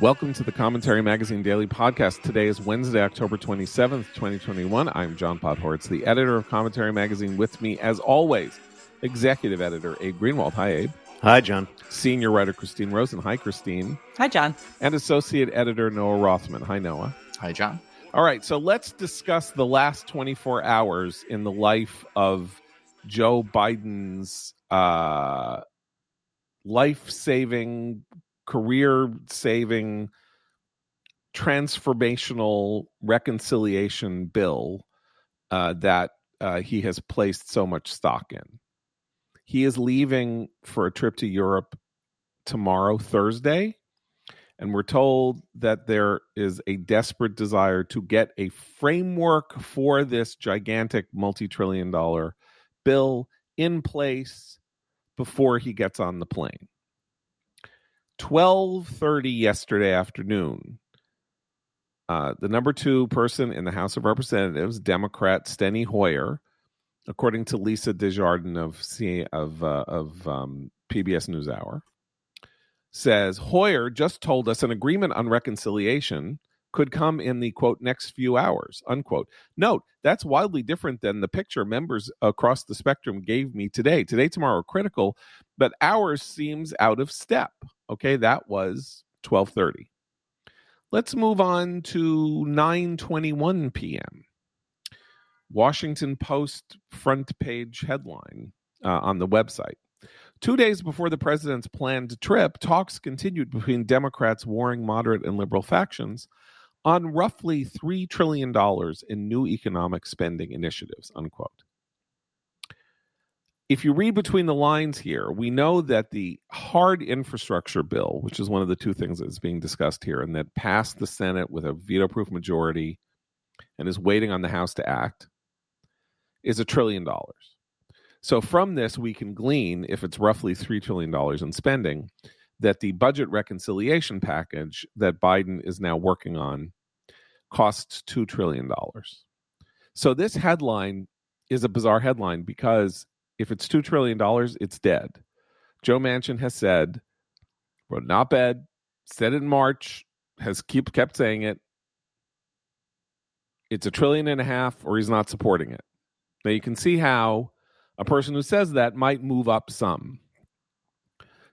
Welcome to the Commentary Magazine Daily Podcast. Today is Wednesday, October 27th, 2021. I'm John Podhoretz, the editor of Commentary Magazine. With me, as always, executive editor Abe Greenwald. Hi, Abe. Hi, John. Senior writer Christine Rosen. Hi, Christine. Hi, John. And associate editor Noah Rothman. Hi, Noah. Hi, John. All right, so let's discuss the last 24 hours in the life of Joe Biden's uh, life saving, career saving, transformational reconciliation bill uh, that uh, he has placed so much stock in. He is leaving for a trip to Europe tomorrow, Thursday. And we're told that there is a desperate desire to get a framework for this gigantic multi trillion dollar bill in place before he gets on the plane. 12:30 yesterday afternoon uh, the number two person in the House of Representatives, Democrat Steny Hoyer, according to Lisa Desjardins of C- of uh, of um, PBS NewsHour, says Hoyer just told us an agreement on reconciliation could come in the quote next few hours unquote. Note that's wildly different than the picture members across the spectrum gave me today. Today tomorrow critical but ours seems out of step. Okay that was 1230 let's move on to 921 p.m Washington Post front page headline uh, on the website. Two days before the president's planned trip, talks continued between Democrats warring moderate and liberal factions on roughly $3 trillion in new economic spending initiatives, unquote. If you read between the lines here, we know that the hard infrastructure bill, which is one of the two things that's being discussed here, and that passed the Senate with a veto proof majority and is waiting on the House to act, is a trillion dollars. So from this, we can glean, if it's roughly $3 trillion in spending, that the budget reconciliation package that Biden is now working on costs $2 trillion. So this headline is a bizarre headline because if it's $2 trillion, it's dead. Joe Manchin has said, wrote op ed, said it in March, has keep, kept saying it. It's a trillion and a half, or he's not supporting it. Now you can see how a person who says that might move up some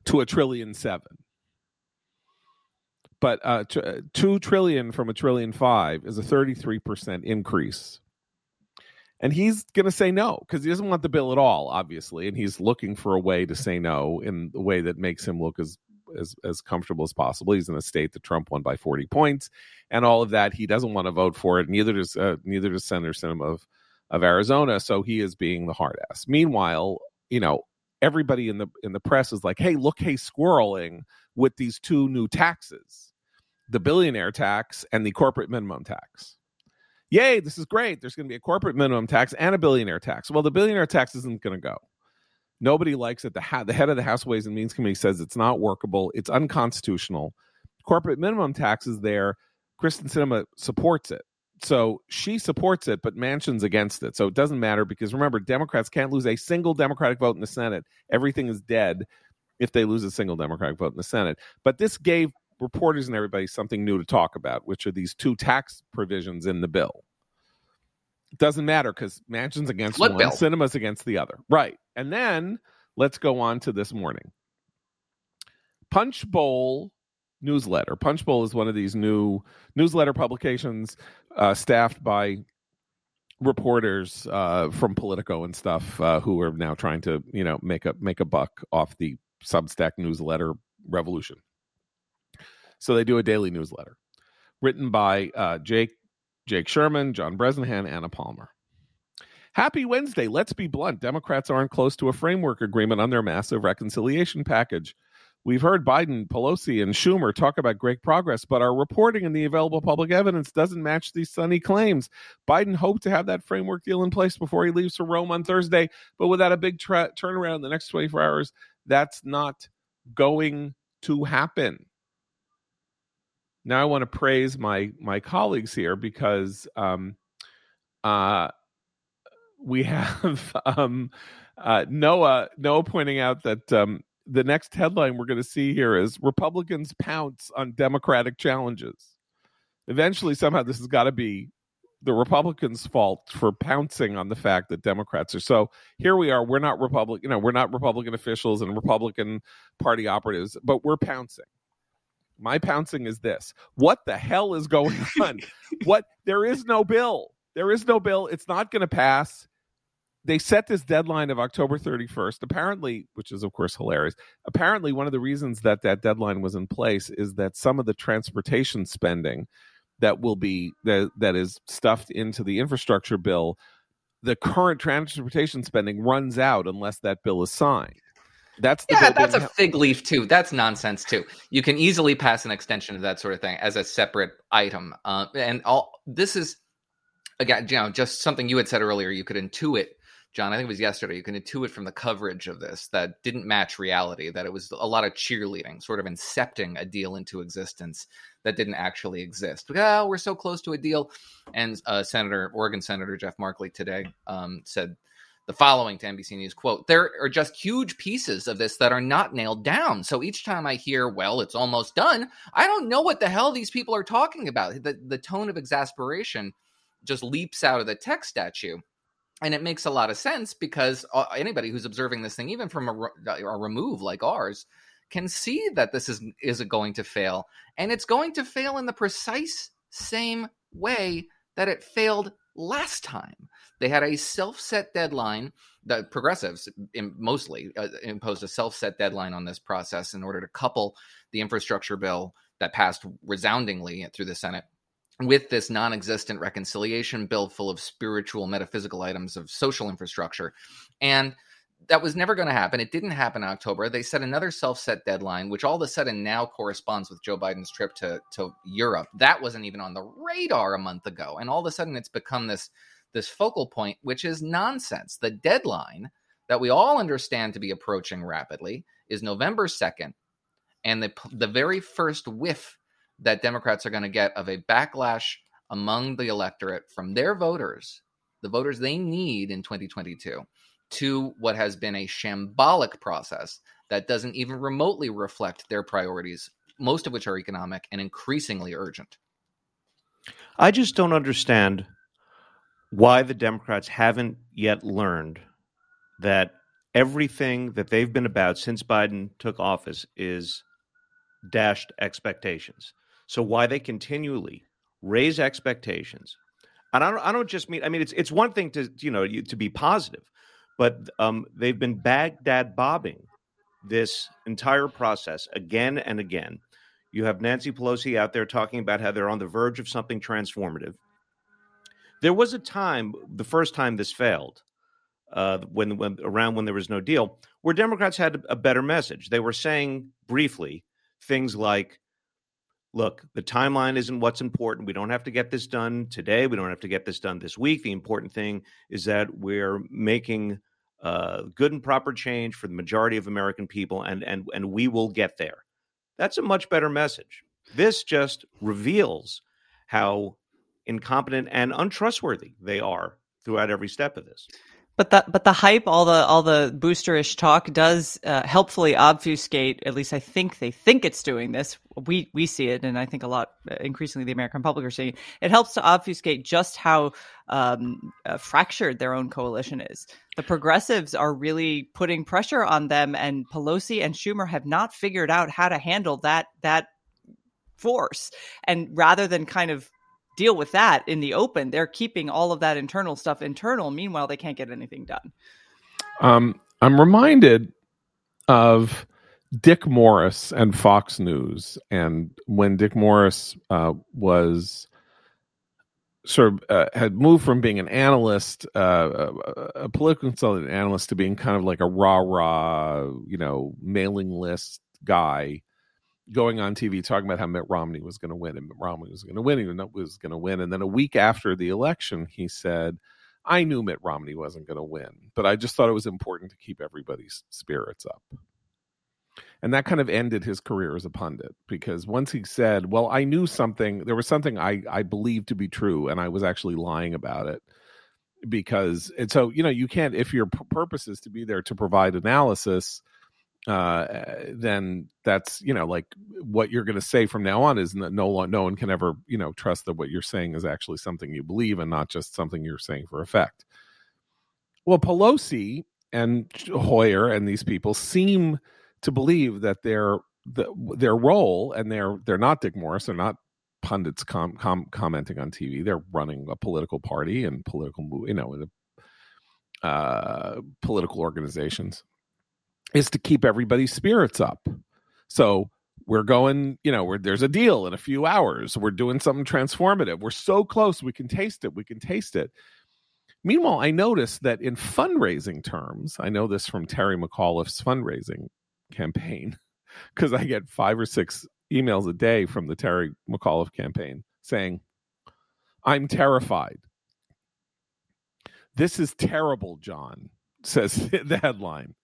to a trillion seven. But uh, t- two trillion from a trillion five is a 33% increase. And he's going to say no because he doesn't want the bill at all, obviously. And he's looking for a way to say no in the way that makes him look as, as, as comfortable as possible. He's in a state that Trump won by 40 points and all of that. He doesn't want to vote for it. Neither does, uh, neither does Senator Sinema of, of Arizona. So he is being the hard ass. Meanwhile, you know, everybody in the in the press is like, hey, look, hey, squirreling with these two new taxes, the billionaire tax and the corporate minimum tax. Yay, this is great. There's going to be a corporate minimum tax and a billionaire tax. Well, the billionaire tax isn't going to go. Nobody likes it. The, ha- the head of the House Ways and Means Committee says it's not workable. It's unconstitutional. Corporate minimum tax is there. Kyrsten Sinema supports it so she supports it, but Manchin's against it. So it doesn't matter because remember, Democrats can't lose a single Democratic vote in the Senate. Everything is dead if they lose a single Democratic vote in the Senate. But this gave reporters and everybody something new to talk about, which are these two tax provisions in the bill. It doesn't matter because Manchin's against Flip one, bill. Sinema's against the other. Right. And then let's go on to this morning. Punchbowl newsletter. Punchbowl is one of these new newsletter publications uh, staffed by reporters uh, from Politico and stuff uh, who are now trying to you know make a make a buck off the Substack newsletter revolution. So they do a daily newsletter written by uh, Jake Jake Sherman, John Bresnahan, Anna Palmer. Happy Wednesday. Let's be blunt. Democrats aren't close to a framework agreement on their massive reconciliation package. We've heard Biden, Pelosi, and Schumer talk about great progress, but our reporting and the available public evidence doesn't match these sunny claims. Biden hoped to have that framework deal in place before he leaves for Rome on Thursday, but without a big tra- turnaround in the next 24 hours, that's not going to happen. Now I want to praise my my colleagues here because um, uh, we have um, uh, Noah Noah pointing out that um, the next headline we're going to see here is Republicans pounce on Democratic challenges. Eventually, somehow, this has got to be the Republicans' fault for pouncing on the fact that Democrats are so. Here we are. We're not Republican. You know, we're not Republican officials and Republican Party operatives, but we're pouncing. My pouncing is this: What the hell is going on? what? There is no bill. There is no bill. It's not going to pass they set this deadline of October 31st. Apparently, which is of course hilarious. Apparently, one of the reasons that that deadline was in place is that some of the transportation spending that will be that that is stuffed into the infrastructure bill, the current transportation spending runs out unless that bill is signed. That's yeah, that's a fig leaf too. That's nonsense too. You can easily pass an extension of that sort of thing as a separate item, uh, and all this is again, you know, just something you had said earlier. You could intuit John, I think it was yesterday, you can intuit from the coverage of this that didn't match reality, that it was a lot of cheerleading, sort of incepting a deal into existence that didn't actually exist. Well, we're so close to a deal. And uh, Senator, Oregon Senator Jeff Merkley today um, said the following to NBC News quote, there are just huge pieces of this that are not nailed down. So each time I hear, well, it's almost done, I don't know what the hell these people are talking about. The, the tone of exasperation just leaps out of the text at you and it makes a lot of sense because uh, anybody who's observing this thing even from a, a, remove like ours can see that this is is going to fail. And it's going to fail in the precise same way that it failed last time. They had a self-set deadline. The progressives mostly uh, imposed a self-set deadline on this process in order to couple the infrastructure bill that passed resoundingly through the senate with this non existent reconciliation bill full of spiritual, metaphysical items of social infrastructure. And that was never going to happen. It didn't happen in October. They set another self set deadline, which all of a sudden now corresponds with Joe Biden's trip to, to Europe. That wasn't even on the radar a month ago. And all of a sudden it's become this, this focal point, which is nonsense. The deadline that we all understand to be approaching rapidly is November 2nd. And the, the very first whiff that Democrats are going to get of a backlash among the electorate from their voters, the voters they need in 2022, to what has been a shambolic process that doesn't even remotely reflect their priorities, most of which are economic and increasingly urgent. I just don't understand why the Democrats haven't yet learned that everything that they've been about since Biden took office is dashed expectations. So why they continually raise expectations. And I don't, I don't just mean, I mean, it's, it's one thing to, you know, you, to be positive, but um, they've been Baghdad bobbing this entire process again and again. You have Nancy Pelosi out there talking about how they're on the verge of something transformative. There was a time, the first time this failed, uh, when, when around when there was no deal, where Democrats had a better message. They were saying briefly things like, look, the timeline isn't what's important. We don't have to get this done today. We don't have to get this done this week. The important thing is that we're making uh, good and proper change for the majority of American people, and and and we will get there. That's a much better message. This just reveals how incompetent and untrustworthy they are throughout every step of this. But the but the hype, all the all the boosterish talk does uh, helpfully obfuscate. At least I think they think it's doing this. We we see it, and I think a lot uh, increasingly the American public are seeing it. It helps to obfuscate just how um, uh, fractured their own coalition is. The progressives are really putting pressure on them, and Pelosi and Schumer have not figured out how to handle that that force. And rather than kind of deal with that in the open. They're keeping all of that internal stuff internal. Meanwhile, they can't get anything done. Um, I'm reminded of Dick Morris and Fox News, and when Dick Morris uh, was sort of uh, had moved from being an analyst, uh, a, a political consultant analyst, to being kind of like a rah rah, you know, mailing list guy going on TV talking about how Mitt Romney was going to win and Mitt Romney was going to win, he was going to win. And then a week after the election, he said, I knew Mitt Romney wasn't going to win, but I just thought it was important to keep everybody's spirits up. And that kind of ended his career as a pundit because once he said, Well, I knew something, there was something I, I believed to be true, and I was actually lying about it. Because, and so, you know, you can't, if your purpose is to be there to provide analysis, uh, then that's you know like what you're going to say from now on is no no no one can ever you know trust that what you're saying is actually something you believe and not just something you're saying for effect. Well, Pelosi and Hoyer and these people seem to believe that their the, their role and they're they're not Dick Morris, they're not pundits com, com, commenting on TV. They're running a political party and political you know uh, political organizations is to keep everybody's spirits up. So we're going, you know, there's a deal in a few hours. We're doing something transformative. We're so close. We can taste it. We can taste it. Meanwhile, I noticed that in fundraising terms, I know this from Terry McAuliffe's fundraising campaign, because I get five or six emails a day from the Terry McAuliffe campaign saying, I'm terrified. This is terrible, John, says the headline.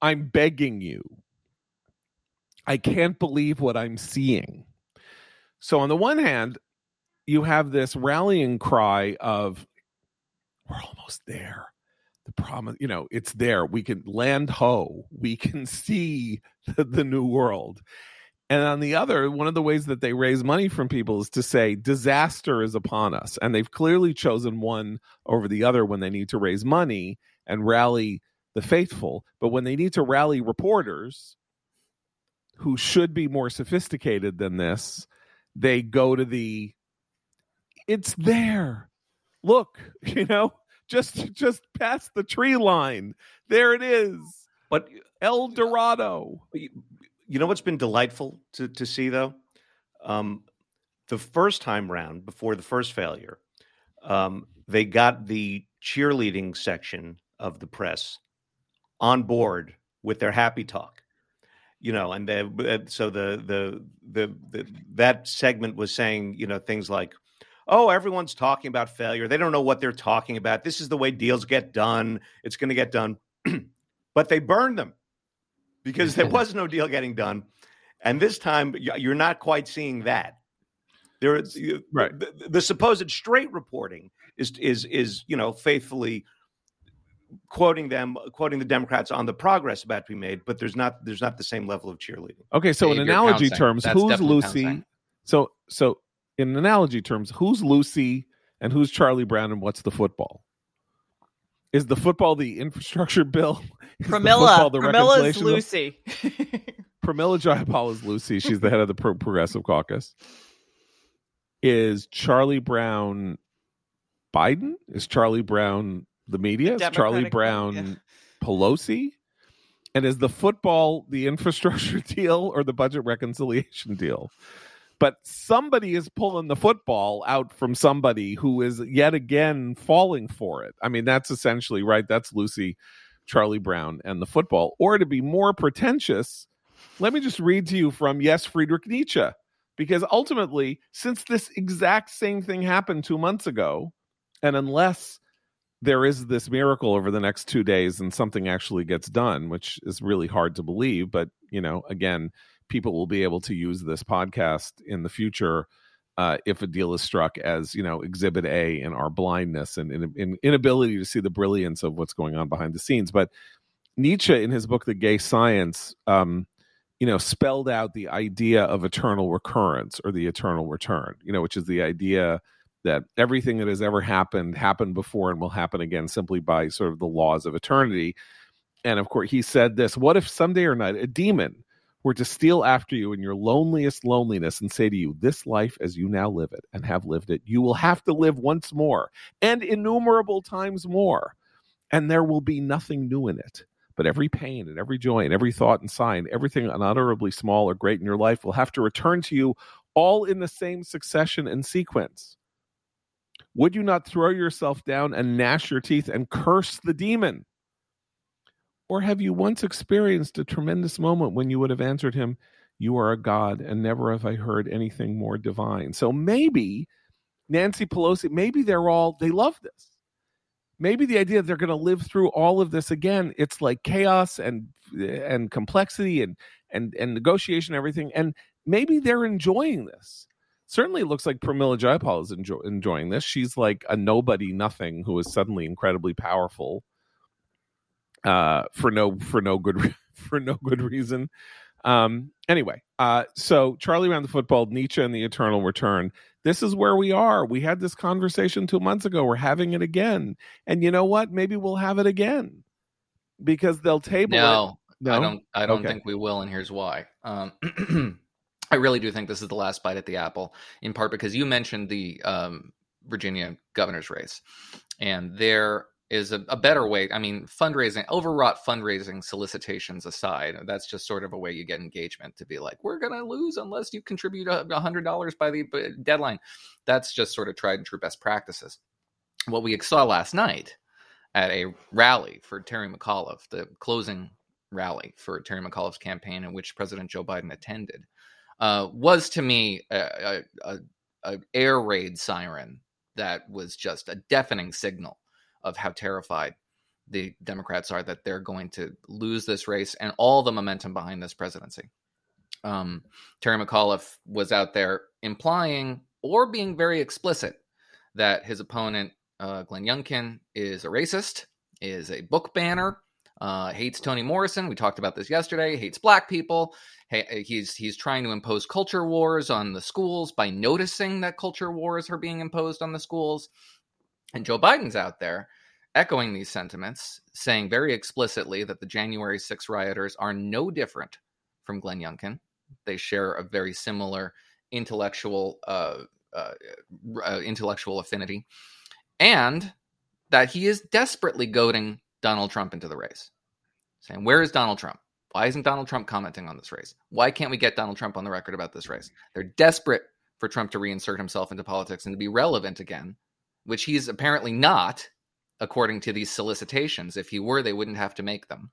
I'm begging you. I can't believe what I'm seeing. So, on the one hand, you have this rallying cry of, we're almost there. The promise, you know, it's there. We can land ho. We can see the, the new world. And on the other, one of the ways that they raise money from people is to say disaster is upon us. And they've clearly chosen one over the other when they need to raise money and rally the faithful. But when they need to rally reporters who should be more sophisticated than this, they go to the it's there. Look, you know, just just past the tree line. There it is. But El Dorado. You know what's been delightful to, to see though? Um, the first time round before the first failure, um, they got the cheerleading section of the press on board with their happy talk you know and they, uh, so the, the the the that segment was saying you know things like oh everyone's talking about failure. They don't know what they're talking about. This is the way deals get done. It's going to get done. But they burned them because there was no deal getting done and this time you're not quite seeing that. There is right. the, the supposed straight reporting is is is you know faithfully quoting them, quoting the Democrats on the progress about to be made, but there's not there's not the same level of cheerleading. Okay, so in analogy terms, That's who's Lucy? So so in analogy terms, who's Lucy and who's Charlie Brown and what's the football? Is the football the infrastructure bill? Is Pramila. The Pramila's Lucy. Pramila Jayapal is Lucy. She's the head of the Pro- Progressive Caucus. Is Charlie Brown Biden? Is Charlie Brown the media? Charlie Brown, yeah. Pelosi? And is the football the infrastructure deal or the budget reconciliation deal? But somebody is pulling the football out from somebody who is yet again falling for it. I mean, that's essentially right. That's Lucy, Charlie Brown, and the football. Or to be more pretentious, let me just read to you from Yes, Friedrich Nietzsche. Because ultimately, since this exact same thing happened two months ago, and unless there is this miracle over the next two days and something actually gets done, which is really hard to believe. But, you know, again, people will be able to use this podcast in the future uh, if a deal is struck as, you know, exhibit A in our blindness and in, in, inability to see the brilliance of what's going on behind the scenes. But Nietzsche, in his book, The Gay Science, um, you know, spelled out the idea of eternal recurrence or the eternal return, you know, which is the idea that everything that has ever happened happened before and will happen again simply by sort of the laws of eternity. And of course, he said this What if someday or night a demon were to steal after you in your loneliest loneliness and say to you, This life as you now live it and have lived it, you will have to live once more and innumerable times more, and there will be nothing new in it. But every pain and every joy and every thought and sign, everything unutterably small or great in your life will have to return to you all in the same succession and sequence. Would you not throw yourself down and gnash your teeth and curse the demon? Or have you once experienced a tremendous moment when you would have answered him, You are a God, and never have I heard anything more divine? So maybe Nancy Pelosi, maybe they're all, they love this. Maybe the idea that they're going to live through all of this again, it's like chaos and and complexity and and and negotiation, everything, and maybe they're enjoying this certainly looks like Pramila Jayapal is enjoy- enjoying this. She's like a nobody, nothing who is suddenly incredibly powerful. uh, for no for no good for no good reason. Um, anyway, uh, so Charlie around the football, Nietzsche and the Eternal Return. This is where we are. We had this conversation two months ago. We're having it again, and you know what? Maybe we'll have it again because they'll table no, it. No, I don't. I don't Okay. think we will, and here's why. Um, I really do think this is the last bite at the apple, in part because you mentioned the um, Virginia governor's race, and there is a, a better way. I mean, fundraising, overwrought fundraising solicitations aside, that's just sort of a way you get engagement to be like, we're going to lose unless you contribute a a hundred dollars by the deadline. That's just sort of tried and true best practices. What we saw last night at a rally for Terry McAuliffe, the closing rally for Terry McAuliffe's campaign, in which President Joe Biden attended, uh, was to me a, a, a, air raid siren that was just a deafening signal of how terrified the Democrats are that they're going to lose this race and all the momentum behind this presidency. Um, Terry McAuliffe was out there implying or being very explicit that his opponent, uh, Glenn Youngkin, is a racist, is a book banner, uh, hates Toni Morrison. We talked about this yesterday. Hates black people. Hey, he's he's trying to impose culture wars on the schools by noticing that culture wars are being imposed on the schools. And Joe Biden's out there echoing these sentiments, saying very explicitly that the January 6 rioters are no different from Glenn Youngkin. They share a very similar intellectual uh, uh, uh, intellectual affinity, and that he is desperately goading Donald Trump into the race, saying, "Where is Donald Trump? Why isn't Donald Trump commenting on this race? Why can't we get Donald Trump on the record about this race?" They're desperate for Trump to reinsert himself into politics and to be relevant again, which he's apparently not, according to these solicitations. If he were, they wouldn't have to make them.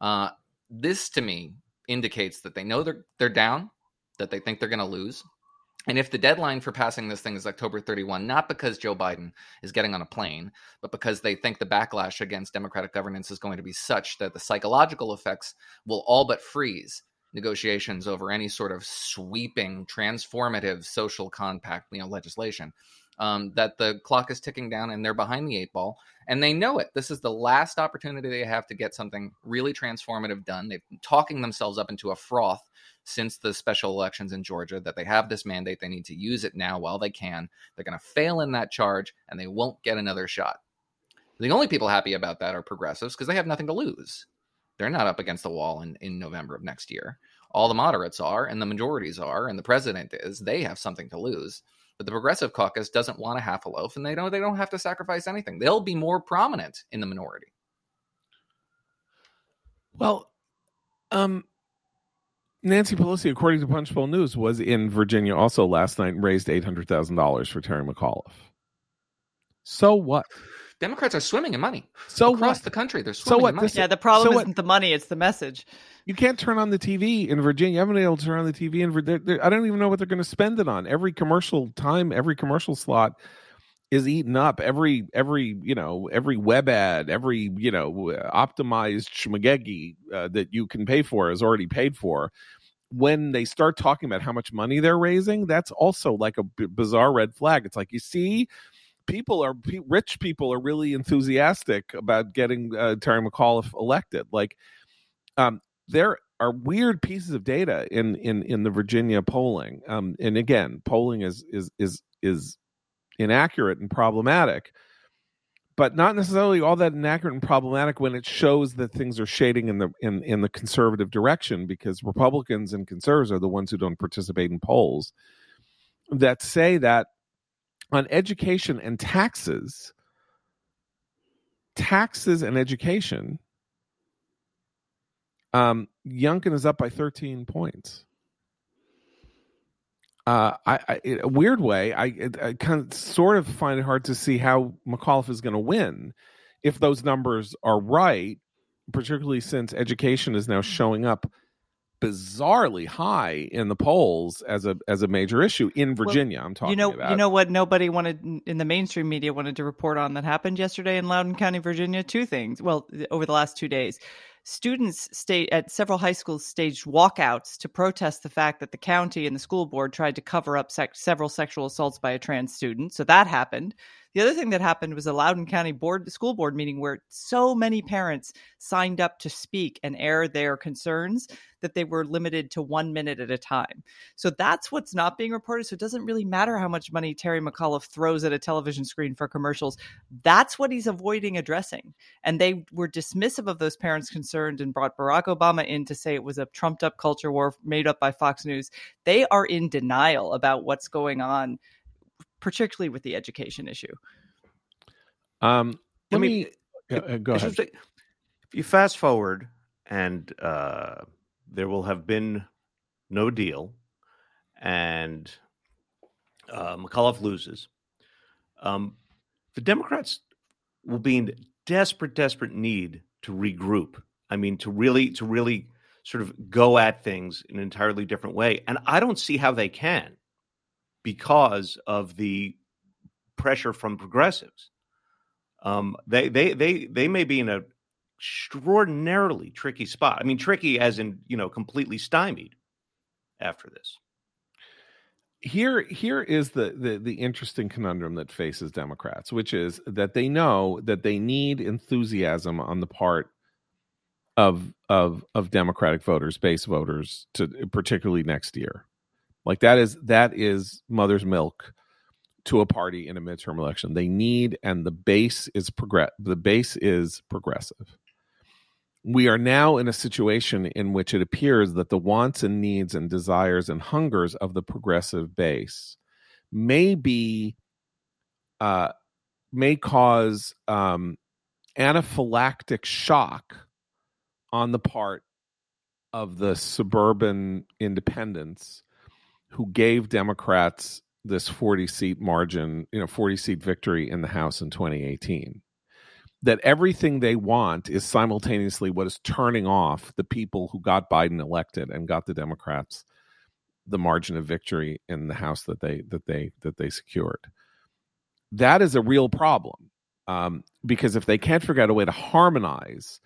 Uh, this, to me, indicates that they know they're they're down, that they think they're going to lose. And if the deadline for passing this thing is October 31, not because Joe Biden is getting on a plane, but because they think the backlash against democratic governance is going to be such that the psychological effects will all but freeze negotiations over any sort of sweeping, transformative social compact, you know, legislation. Um, that the clock is ticking down and they're behind the eight ball, and they know it. This is the last opportunity they have to get something really transformative done. They've been talking themselves up into a froth since the special elections in Georgia that they have this mandate. They need to use it now while they can. They're going to fail in that charge and they won't get another shot. The only people happy about that are progressives because they have nothing to lose. They're not up against the wall in, in November of next year. All the moderates are, and the majorities are, and the president is. They have something to lose. But the progressive caucus doesn't want a half a loaf, and they don't. They don't have to sacrifice anything. They'll be more prominent in the minority. Well, um, Nancy Pelosi, according to Punchbowl News, was in Virginia also last night and raised eight hundred thousand dollars for Terry McAuliffe. So what? Democrats are swimming in money So across what? the country. They're So swimming what? in money. Yeah, the problem So what- isn't the money; it's the message. You can't turn on the TV in Virginia. You haven't been able to turn on the TV in Virginia. I don't even know what they're going to spend it on. Every commercial time, every commercial slot is eaten up. Every every you know every web ad, every you know optimized schmagegi uh, that you can pay for is already paid for. When they start talking about how much money they're raising, that's also like a b- bizarre red flag. It's like you see, people are rich people are really enthusiastic about getting uh, Terry McAuliffe elected. Like, um, there are weird pieces of data in in in the Virginia polling. Um, and again, polling is is is is inaccurate and problematic, but not necessarily all that inaccurate and problematic when it shows that things are shading in the in in the conservative direction because Republicans and conservatives are the ones who don't participate in polls that say that on education and taxes taxes and education um, Youngkin is up by 13 points. Uh, I, I in a weird way, I, I kind of sort of find it hard to see how McAuliffe is going to win if those numbers are right, particularly since education is now showing up bizarrely high in the polls as a as a major issue in Virginia. I'm talking you know, about. you know what nobody wanted in the mainstream media wanted to report on that happened yesterday in Loudoun County, Virginia. Two things. Well, over the last two days, students stayed at several high schools staged walkouts to protest the fact that the county and the school board tried to cover up sec- several sexual assaults by a trans student. So that happened. The other thing that happened was a Loudoun County board school board meeting where so many parents signed up to speak and air their concerns that they were limited to one minute at a time. So that's what's not being reported. So it doesn't really matter how much money Terry McAuliffe throws at a television screen for commercials. That's what he's avoiding addressing. And they were dismissive of those parents concerned and brought Barack Obama in to say it was a trumped up culture war made up by Fox News. They are in denial about what's going on, particularly with the education issue. Um, let I mean, me uh, go ahead. If you fast forward and uh, there will have been no deal and uh, McAuliffe loses, um, the Democrats will be in desperate, desperate need to regroup. I mean, to really, to really sort of go at things in an entirely different way. And I don't see how they can because of the pressure from progressives. Um, they, they, they, they may be in an extraordinarily tricky spot. I mean, tricky as in you know completely stymied after this. here here is the, the the interesting conundrum that faces democrats which is that they know that they need enthusiasm on the part of of of democratic voters base voters to particularly next year like that is that is mother's milk to a party in a midterm election. They need and the base is progress the base is progressive. We are now in a situation in which it appears that the wants and needs and desires and hungers of the progressive base may be uh, may cause um, anaphylactic shock on the part of the suburban independents who gave Democrats this 40 seat margin, you know, 40 seat victory in the House in 2018 that everything they want is simultaneously what is turning off the people who got Biden elected and got the Democrats the margin of victory in the House that they that they that they secured. That is a real problem um, because if they can't figure out a way to harmonize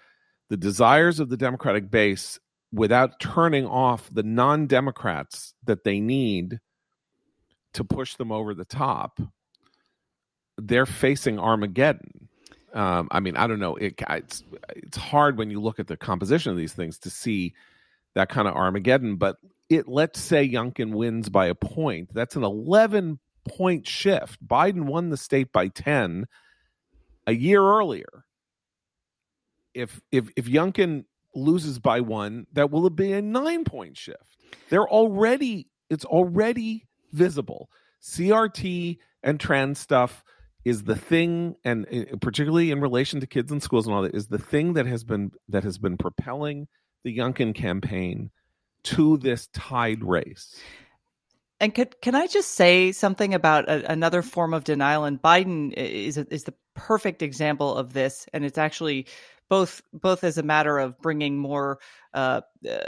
the desires of the Democratic base without turning off the non-Democrats that they need to push them over the top, they're facing Armageddon. Um, I mean, I don't know. It, it's it's hard when you look at the composition of these things to see that kind of Armageddon. But it let's say Youngkin wins by a point. That's an eleven point shift. Biden won the state by ten a year earlier. If if if Youngkin loses by one, that will be a nine point shift. They're already it's already visible. CRT and trans stuff is the thing and uh, particularly in relation to kids in schools and all that is the thing that has been that has been propelling the Youngkin campaign to this tide race. And could, can I just say something about a, another form of denial? And Biden is is the perfect example of this, and it's actually both both as a matter of bringing more uh, uh,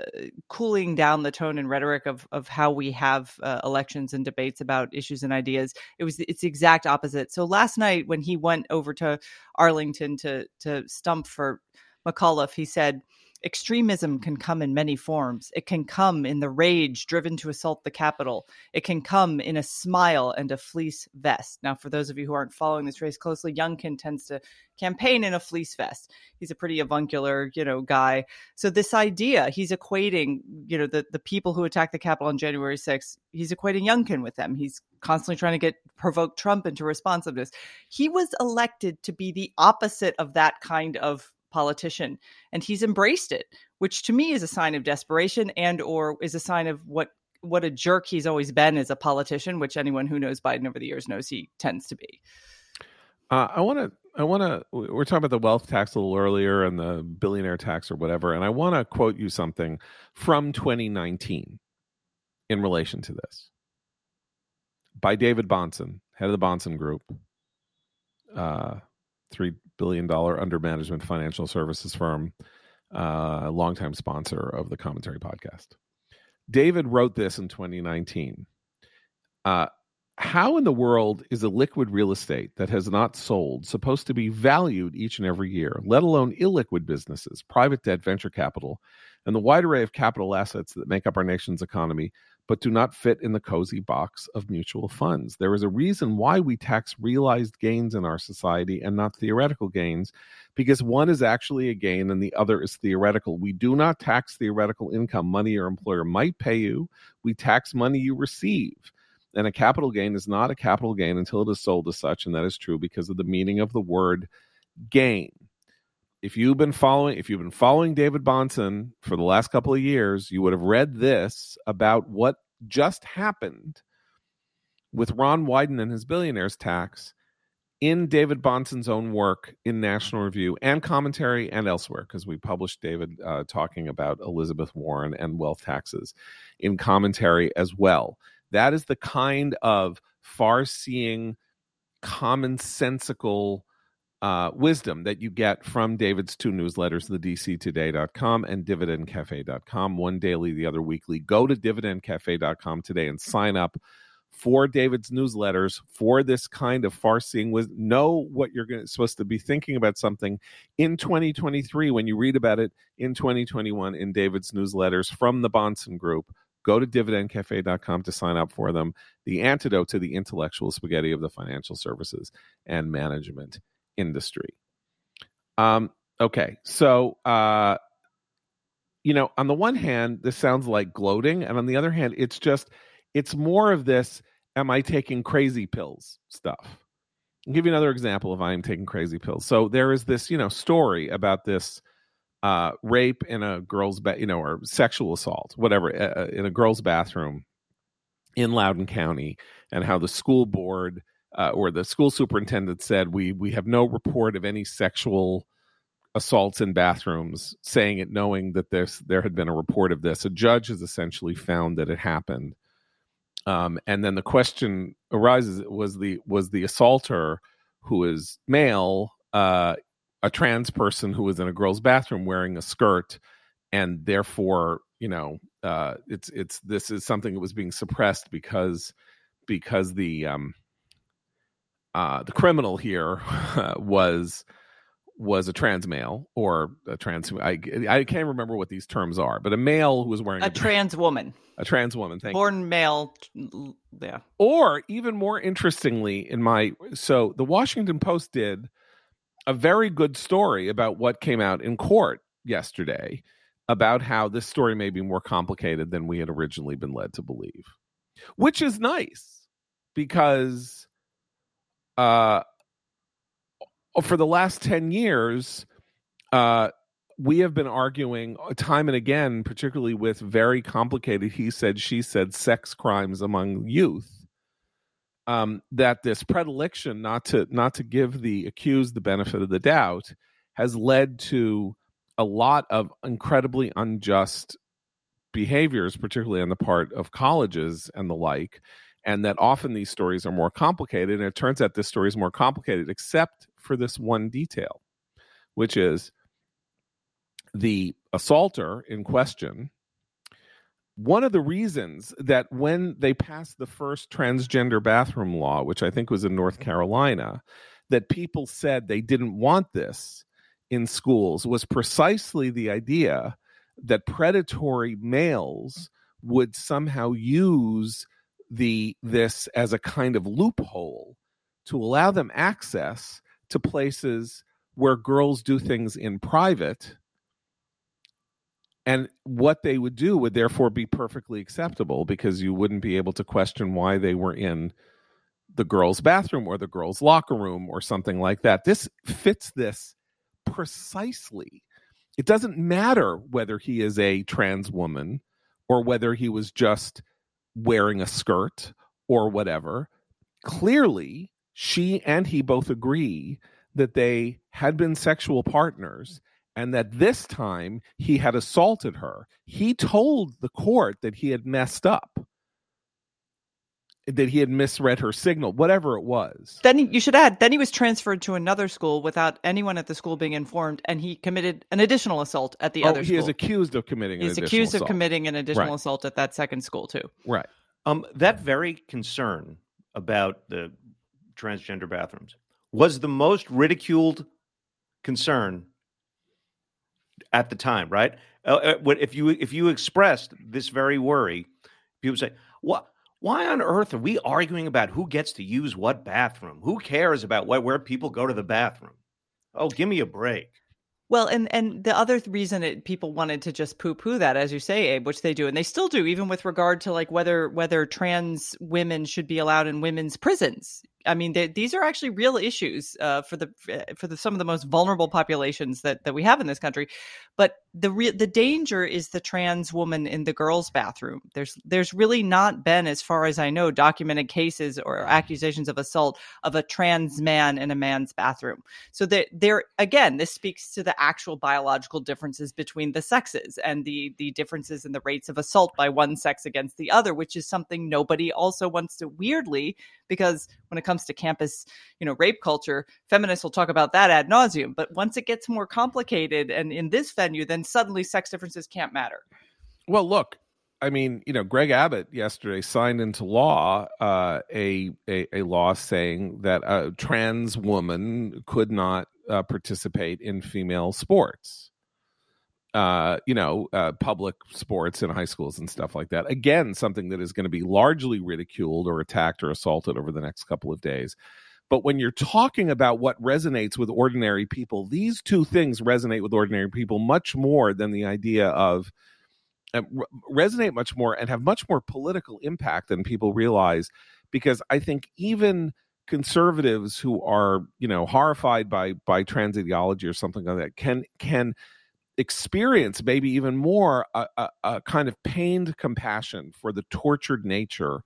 cooling down the tone and rhetoric of of how we have uh, elections and debates about issues and ideas. It was it's the exact opposite. So last night when he went over to Arlington to to stump for McAuliffe, he said. Extremism can come in many forms. It can come in the rage driven to assault the Capitol. It can come in a smile and a fleece vest. Now, for those of you who aren't following this race closely, Youngkin tends to campaign in a fleece vest. He's a pretty avuncular, you know, guy. So this idea, he's equating, you know, the, the people who attacked the Capitol on January 6th, he's equating Youngkin with them. He's constantly trying to get provoke Trump into responsiveness. He was elected to be the opposite of that kind of politician and he's embraced it which to me is a sign of desperation and or is a sign of what what a jerk he's always been as a politician which anyone who knows biden over the years knows he tends to be. Uh, i want to i want to we're talking about the wealth tax a little earlier and the billionaire tax or whatever and i want to quote you something from 2019 in relation to this. By david Bahnsen head of the Bahnsen group uh, three billion dollar under management financial services firm, uh, longtime sponsor of the Commentary podcast. David wrote this in 2019. Uh, how in the world is a liquid real estate that has not sold supposed to be valued each and every year, let alone illiquid businesses, private debt, venture capital, and the wide array of capital assets that make up our nation's economy, but do not fit in the cozy box of mutual funds? There is a reason why we tax realized gains in our society and not theoretical gains, because one is actually a gain and the other is theoretical. We do not tax theoretical income, money your employer might pay you, we tax money you receive and a capital gain is not a capital gain until it is sold as such, and that is true because of the meaning of the word gain. If you've been following, if you've been following David Bahnsen for the last couple of years, you would have read this about what just happened with Ron Wyden and his billionaires tax in David Bahnsen's own work in National Review and commentary and elsewhere, because we published David uh, talking about Elizabeth Warren and wealth taxes in commentary as well. That is the kind of far seeing, commonsensical uh, wisdom that you get from David's two newsletters, the DCToday.com and dividendcafe.com, one daily, the other weekly. Go to dividendcafe.com today and sign up for David's newsletters for this kind of far seeing wisdom. Know what you're gonna, supposed to be thinking about something in 2023 when you read about it in 2021 in David's newsletters from the Bahnsen Group Go to dividendcafe.com to sign up for them. The antidote to the intellectual spaghetti of the financial services and management industry. Um, okay, so uh, you know, on the one hand, this sounds like gloating, and on the other hand, it's just it's more of this am I taking crazy pills stuff. I'll give you another example of I am taking crazy pills. So there is this, you know, story about this uh, rape in a girl's ba- you know or sexual assault whatever uh, uh, in a girl's bathroom in Loudoun County and how the school board uh, or the school superintendent said we we have no report of any sexual assaults in bathrooms saying it knowing that there's there had been a report of this. A judge has essentially found that it happened. Um, and then the question arises was the was the assaulter who is male uh, a trans person who was in a girl's bathroom wearing a skirt and therefore you know uh it's it's this is something that was being suppressed because because the um uh the criminal here was was a trans male or a trans I I can't remember what these terms are, but a male who was wearing a, a trans woman. A trans woman, thank Born you. male yeah. Or even more interestingly in my so the Washington Post did a very good story about what came out in court yesterday about how this story may be more complicated than we had originally been led to believe, which is nice because uh, for the last 10 years, uh, we have been arguing time and again, particularly with very complicated he said, she said sex crimes among youth um, that this predilection not to not to give the accused the benefit of the doubt has led to a lot of incredibly unjust behaviors, particularly on the part of colleges and the like, and that often these stories are more complicated. And it turns out this story is more complicated, except for this one detail, which is the assaulter in question one of the reasons that when they passed the first transgender bathroom law, which I think was in North Carolina, that people said they didn't want this in schools was precisely the idea that predatory males would somehow use the this as a kind of loophole to allow them access to places where girls do things in private and what they would do would therefore be perfectly acceptable because you wouldn't be able to question why they were in the girls' bathroom or the girls' locker room or something like that. This fits this precisely. It doesn't matter whether he is a trans woman or whether he was just wearing a skirt or whatever. Clearly, she and he both agree that they had been sexual partners and that this time he had assaulted her. He told the court that he had messed up, that he had misread her signal, whatever it was. Then he, you should add, then he was transferred to another school without anyone at the school being informed, and he committed an additional assault at the oh, other he school. He is accused of committing He's assault. accused of committing an additional right. assault at that second school, too. Right. Um, that very concern about the transgender bathrooms was the most ridiculed concern at the time, right? Uh, uh, if you if you expressed this very worry, people say, "What? Why on earth are we arguing about who gets to use what bathroom? Who cares about what, where people go to the bathroom? Oh, give me a break." Well, and and the other reason it, people wanted to just poo poo that, as you say, Abe, which they do, and they still do, even with regard to like whether whether trans women should be allowed in women's prisons. I mean, they, these are actually real issues uh, for the for the some of the most vulnerable populations that that we have in this country. But the re- the danger is the trans woman in the girls' bathroom. There's there's really not been, as far as I know, documented cases or accusations of assault of a trans man in a man's bathroom. So that there again, this speaks to the actual biological differences between the sexes and the the differences in the rates of assault by one sex against the other, which is something nobody also wants to weirdly because when it comes to campus, you know, rape culture, feminists will talk about that ad nauseum. But once it gets more complicated and in this venue, then suddenly sex differences can't matter. Well, look, I mean, you know, Greg Abbott yesterday signed into law uh, a, a, a law saying that a trans woman could not uh, participate in female sports uh, you know, uh, public sports in high schools and stuff like that. Again, something that is going to be largely ridiculed or attacked or assaulted over the next couple of days. But when you're talking about what resonates with ordinary people, these two things resonate with ordinary people much more than the idea of uh, resonate much more and have much more political impact than people realize. Because I think even conservatives who are, you know, horrified by by trans ideology or something like that can can experience maybe even more a, a, a, kind of pained compassion for the tortured nature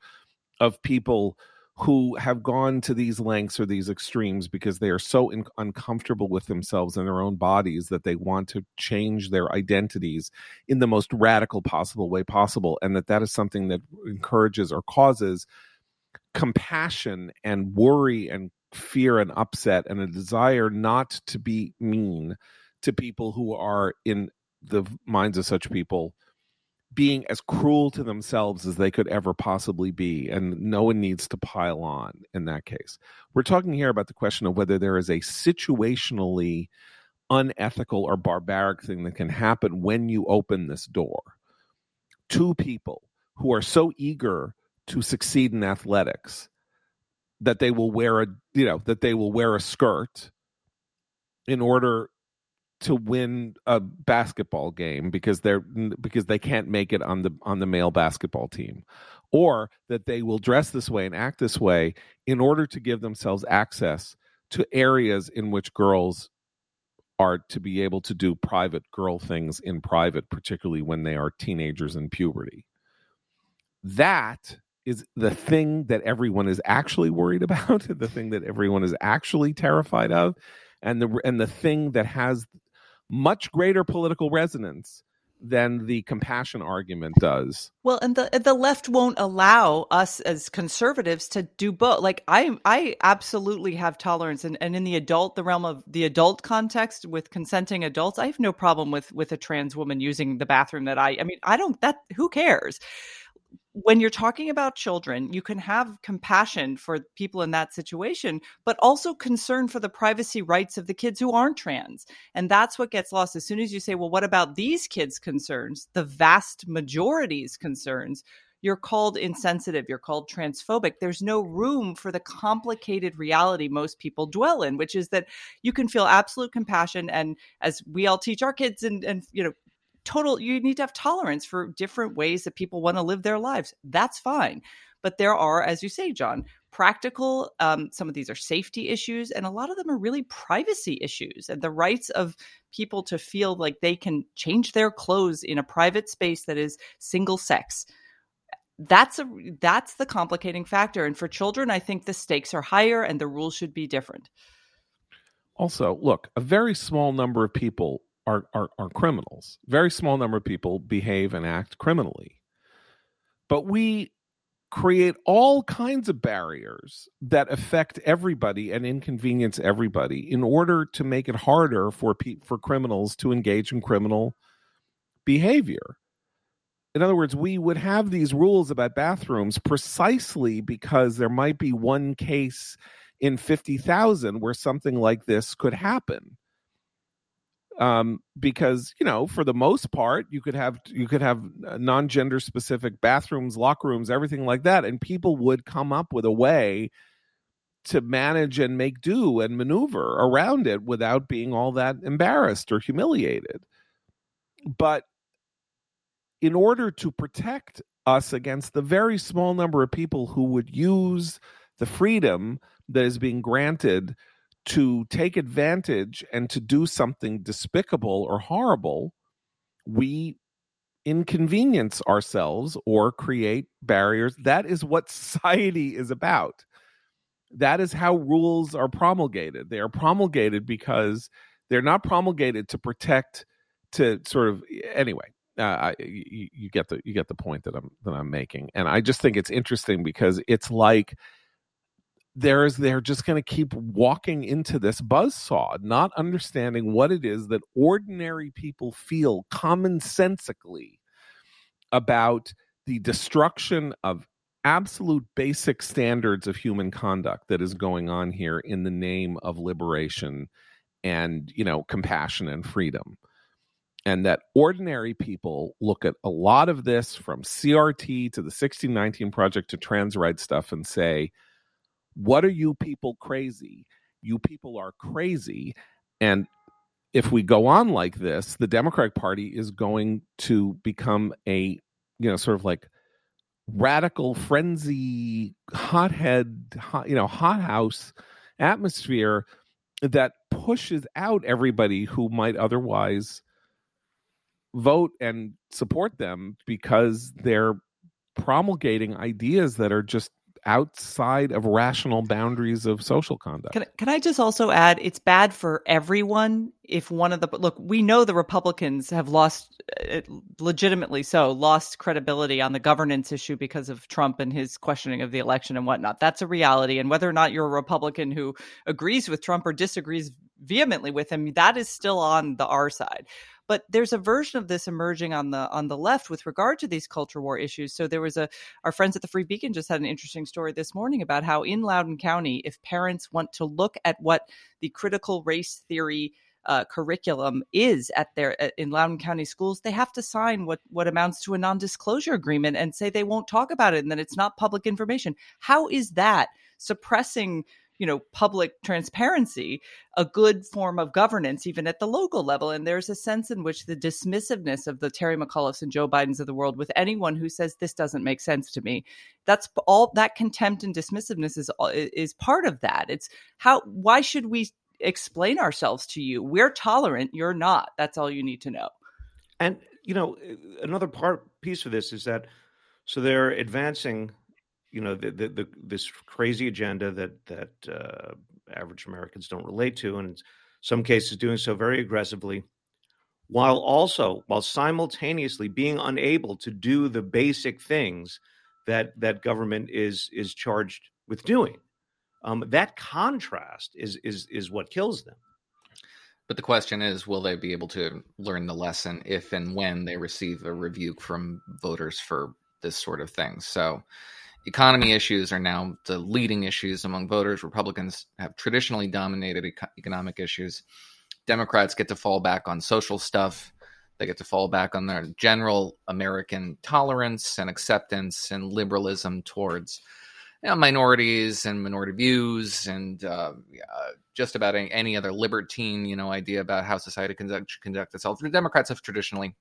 of people who have gone to these lengths or these extremes because they are so in, uncomfortable with themselves and their own bodies that they want to change their identities in the most radical possible way possible and that that is something that encourages or causes compassion and worry and fear and upset and a desire not to be mean to people who are in the minds of such people being as cruel to themselves as they could ever possibly be and no one needs to pile on in that case. We're talking here about the question of whether there is a situationally unethical or barbaric thing that can happen when you open this door. Two people who are so eager to succeed in athletics that they will wear a you know that they will wear a skirt in order to win a basketball game because they're because they can't make it on the on the male basketball team. Or that they will dress this way and act this way in order to give themselves access to areas in which girls are to be able to do private girl things in private particularly when they are teenagers in puberty. That is the thing that everyone is actually worried about the thing that everyone is actually terrified of and the and the thing that has much greater political resonance than the compassion argument does. Well, and the the left won't allow us as conservatives to do both. Like I I absolutely have tolerance and, and in the adult the realm of the adult context with consenting adults, I have no problem with with a trans woman using the bathroom that I I mean, I don't that who cares? When you're talking about children, you can have compassion for people in that situation, but also concern for the privacy rights of the kids who aren't trans. And that's what gets lost. As soon as you say, well, what about these kids' concerns, the vast majority's concerns, you're called insensitive, you're called transphobic. There's no room for the complicated reality most people dwell in, which is that you can feel absolute compassion. And as we all teach our kids and, and you know, total you need to have tolerance for different ways that people want to live their lives that's fine. But there are as you say john practical um, some of these are safety issues and a lot of them are really privacy issues and the rights of people to feel like they can change their clothes in a private space that is single sex. That's a that's the complicating factor and for children i think the stakes are higher and the rules should be different. Also look a very small number of people are, are, are criminals. Very small number of people behave and act criminally. But we create all kinds of barriers that affect everybody and inconvenience everybody in order to make it harder for pe- for criminals to engage in criminal behavior. in other words, we would have these rules about bathrooms precisely because there might be one case in 50,000 where something like this could happen. Um, because you know, for the most part, you could have you could have uh, non-gender specific bathrooms, locker rooms, everything like that, and people would come up with a way to manage and make do and maneuver around it without being all that embarrassed or humiliated. But in order to protect us against the very small number of people who would use the freedom that is being granted to take advantage and to do something despicable or horrible, we inconvenience ourselves or create barriers. That is what society is about. That is how rules are promulgated. They are promulgated because they're not promulgated to protect to sort of anyway uh, I, you, you, get the you get the point that I'm that I'm making, and I just think it's interesting because it's like there's they're just going to keep walking into this buzz saw, not understanding what it is that ordinary people feel commonsensically about the destruction of absolute basic standards of human conduct that is going on here in the name of liberation and you know compassion and freedom. And that ordinary people look at a lot of this from CRT to the 1619 Project to trans rights stuff and say, What are you people crazy? You people are crazy. And if we go on like this, the Democratic Party is going to become a, you know, sort of like radical frenzy, hothead, hot, you know, hothouse atmosphere that pushes out everybody who might otherwise vote and support them because they're promulgating ideas that are just outside of rational boundaries of social conduct. Can, can I just also add it's bad for everyone if one of the look we know the Republicans have lost uh, legitimately so lost credibility on the governance issue because of Trump and his questioning of the election and whatnot. That's a reality and whether or not you're a Republican who agrees with Trump or disagrees vehemently with him that is still on the R side but there's a version of this emerging on the on the left with regard to these culture war issues so there was a our friends at the free beacon just had an interesting story this morning about how in loudoun county if parents want to look at what the critical race theory uh, curriculum is at their uh, in Loudoun County schools, they have to sign what what amounts to a non-disclosure agreement and say they won't talk about it and that it's not public information. How is that suppressing you know public transparency a good form of governance even at the local level. And there's a sense in which the dismissiveness of the terry mcauliffes and joe bidens of the world with anyone who says this doesn't make sense to me that's all that contempt and dismissiveness is is part of that. It's how why should we explain ourselves to you? We're tolerant you're not. That's all you need to know. And you know another part piece of this is that so they're advancing you know the, the, the, this crazy agenda that that uh, average Americans don't relate to, and in some cases doing so very aggressively, while also while simultaneously being unable to do the basic things that that government is is charged with doing. Um, that contrast is is is what kills them. But the question is, will they be able to learn the lesson if and when they receive a rebuke from voters for this sort of thing? So economy issues are now the leading issues among voters. Republicans have traditionally dominated eco- economic issues. Democrats get to fall back on social stuff. They get to fall back on their general American tolerance and acceptance and liberalism towards you know, minorities and minority views and uh, uh, just about any, any, other libertine, you know, idea about how society conduct, conduct itself. The Democrats have traditionally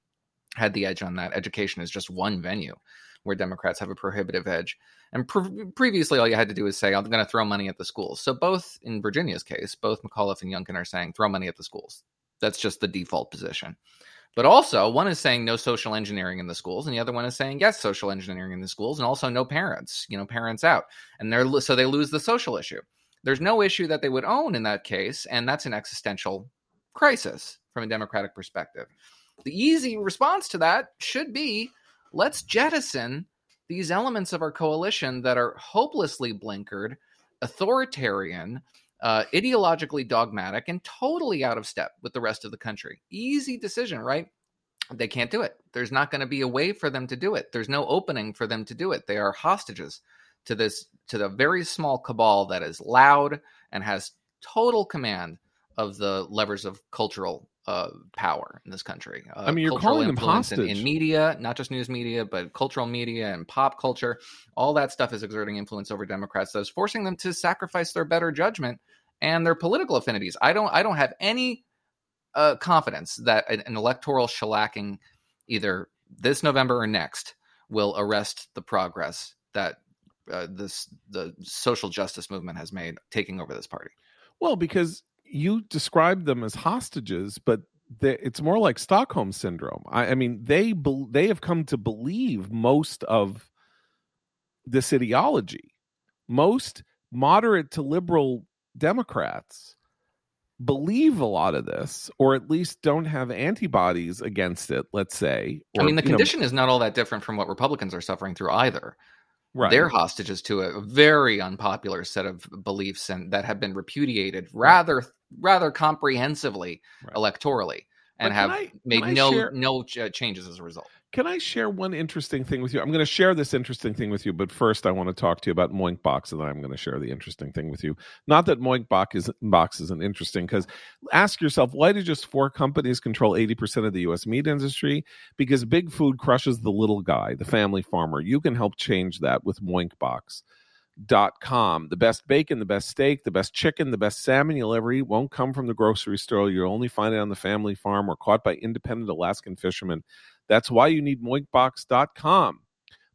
had the edge on that. Education is just one venue where Democrats have a prohibitive edge. And pre- previously, all you had to do is say, I'm going to throw money at the schools. So, both in Virginia's case, both McAuliffe and Youngkin are saying, throw money at the schools. That's just the default position. But also, one is saying no social engineering in the schools, and the other one is saying yes, social engineering in the schools, and also no parents, you know, parents out. And they're so they lose the social issue. There's no issue that they would own in that case, and that's an existential crisis from a democratic perspective. The easy response to that should be let's jettison these elements of our coalition that are hopelessly blinkered, authoritarian, uh, ideologically dogmatic, and totally out of step with the rest of the country. Easy decision, right? they can't do it. There's not going to be a way for them to do it. There's no opening for them to do it. They are hostages to this to the very small cabal that is loud and has total command of the levers of cultural uh, power in this country. Uh, I mean, you're calling them influence in, hostage. in media, not just news media, but cultural media and pop culture. All that stuff is exerting influence over Democrats. That is forcing them to sacrifice their better judgment and their political affinities. I don't. I don't have any uh, confidence that an, an electoral shellacking, either this November or next, will arrest the progress that uh, this the social justice movement has made taking over this party. Well, because you described them as hostages, but it's more like Stockholm syndrome. I, I mean, they bel they have come to believe most of this ideology. Most moderate to liberal Democrats believe a lot of this, or at least don't have antibodies against it. Let's say. I mean, the you know, condition is not all that different from what Republicans are suffering through either. right? They're hostages to a very unpopular set of beliefs and that have been repudiated rather rather comprehensively Right. electorally and But have I- made no share- no ch- uh, changes as a result. Can I share one interesting thing with you? I'm going to share this interesting thing with you, but first I want to talk to you about Moinkbox, and then I'm going to share the interesting thing with you. Not that Moinkbox is box isn't interesting, because ask yourself, why do just four companies control 80% of the U.S. meat industry? Because big food crushes the little guy, the family farmer. You can help change that with Moinkbox. Dot com. The best bacon, the best steak, the best chicken, the best salmon you'll ever eat won't come from the grocery store. You'll only find it on the family farm or caught by independent Alaskan fishermen. That's why you need moinkbox.com.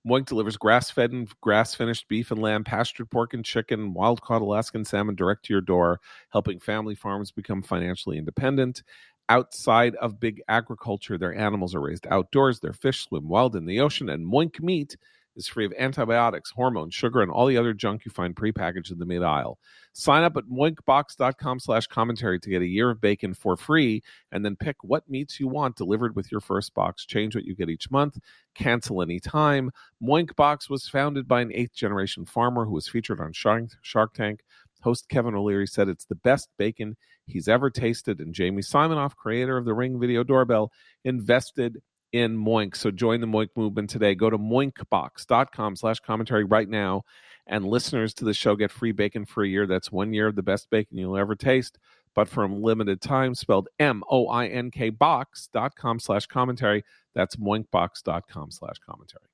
Moink delivers grass fed and grass finished beef and lamb, pastured pork and chicken, wild caught Alaskan salmon direct to your door, helping family farms become financially independent. Outside of big agriculture, their animals are raised outdoors, their fish swim wild in the ocean, and Moink meat is free of antibiotics, hormones, sugar, and all the other junk you find prepackaged in the mid aisle. Sign up at moinkbox.com slash commentary to get a year of bacon for free and then pick what meats you want delivered with your first box. Change what you get each month. Cancel anytime. Moinkbox was founded by an eighth generation farmer who was featured on Shark Tank. Host Kevin O'Leary said it's the best bacon he's ever tasted. And Jamie Siminoff, creator of the Ring Video Doorbell, invested in Moink. So join the Moink movement today. Go to moinkbox.com slash commentary right now. And listeners to the show get free bacon for a year. That's one year of the best bacon you'll ever taste but for a limited time, spelled M O I N K box.com slash commentary. That's moinkbox.com slash commentary.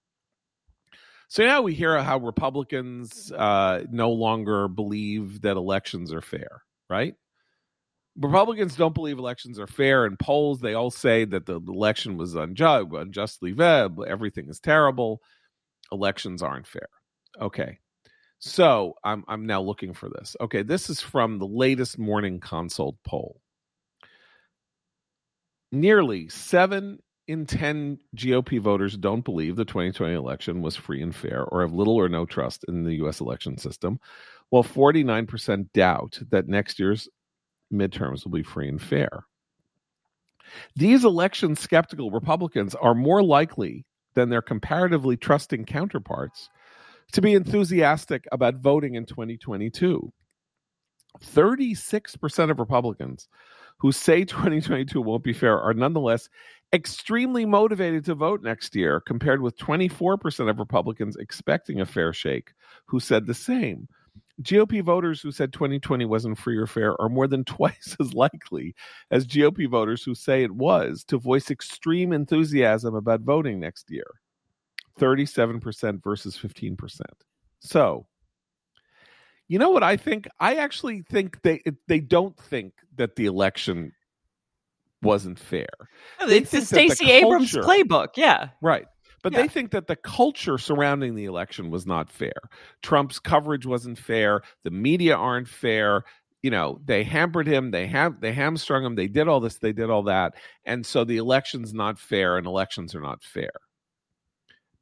So now we hear how Republicans uh, no longer believe that elections are fair, right? Republicans don't believe elections are fair. In polls, they all say that the election was unjust, unjustly veb, everything is terrible. Elections aren't fair. Okay. So I'm I'm now looking for this. Okay, this is from the latest morning consult poll. Nearly seven in ten GOP voters don't believe the 2020 election was free and fair or have little or no trust in the US election system, while 49% doubt that next year's midterms will be free and fair. These election skeptical Republicans are more likely than their comparatively trusting counterparts to be enthusiastic about voting in 2022. 36% of Republicans who say 2022 won't be fair are nonetheless extremely motivated to vote next year, compared with 24% of Republicans expecting a fair shake who said the same. GOP voters who said 2020 wasn't free or fair are more than twice as likely as GOP voters who say it was to voice extreme enthusiasm about voting next year. 37% versus 15%. So, you know what I think? I actually think they they don't think that the election wasn't fair. They It's the that the Stacey Abrams playbook. Yeah. Right. But Yeah. they think that the culture surrounding the election was not fair. Trump's coverage wasn't fair. The media aren't fair. You know, they hampered him. They have they hamstrung him. They did all this. They did all that. And so the election's not fair, and elections are not fair.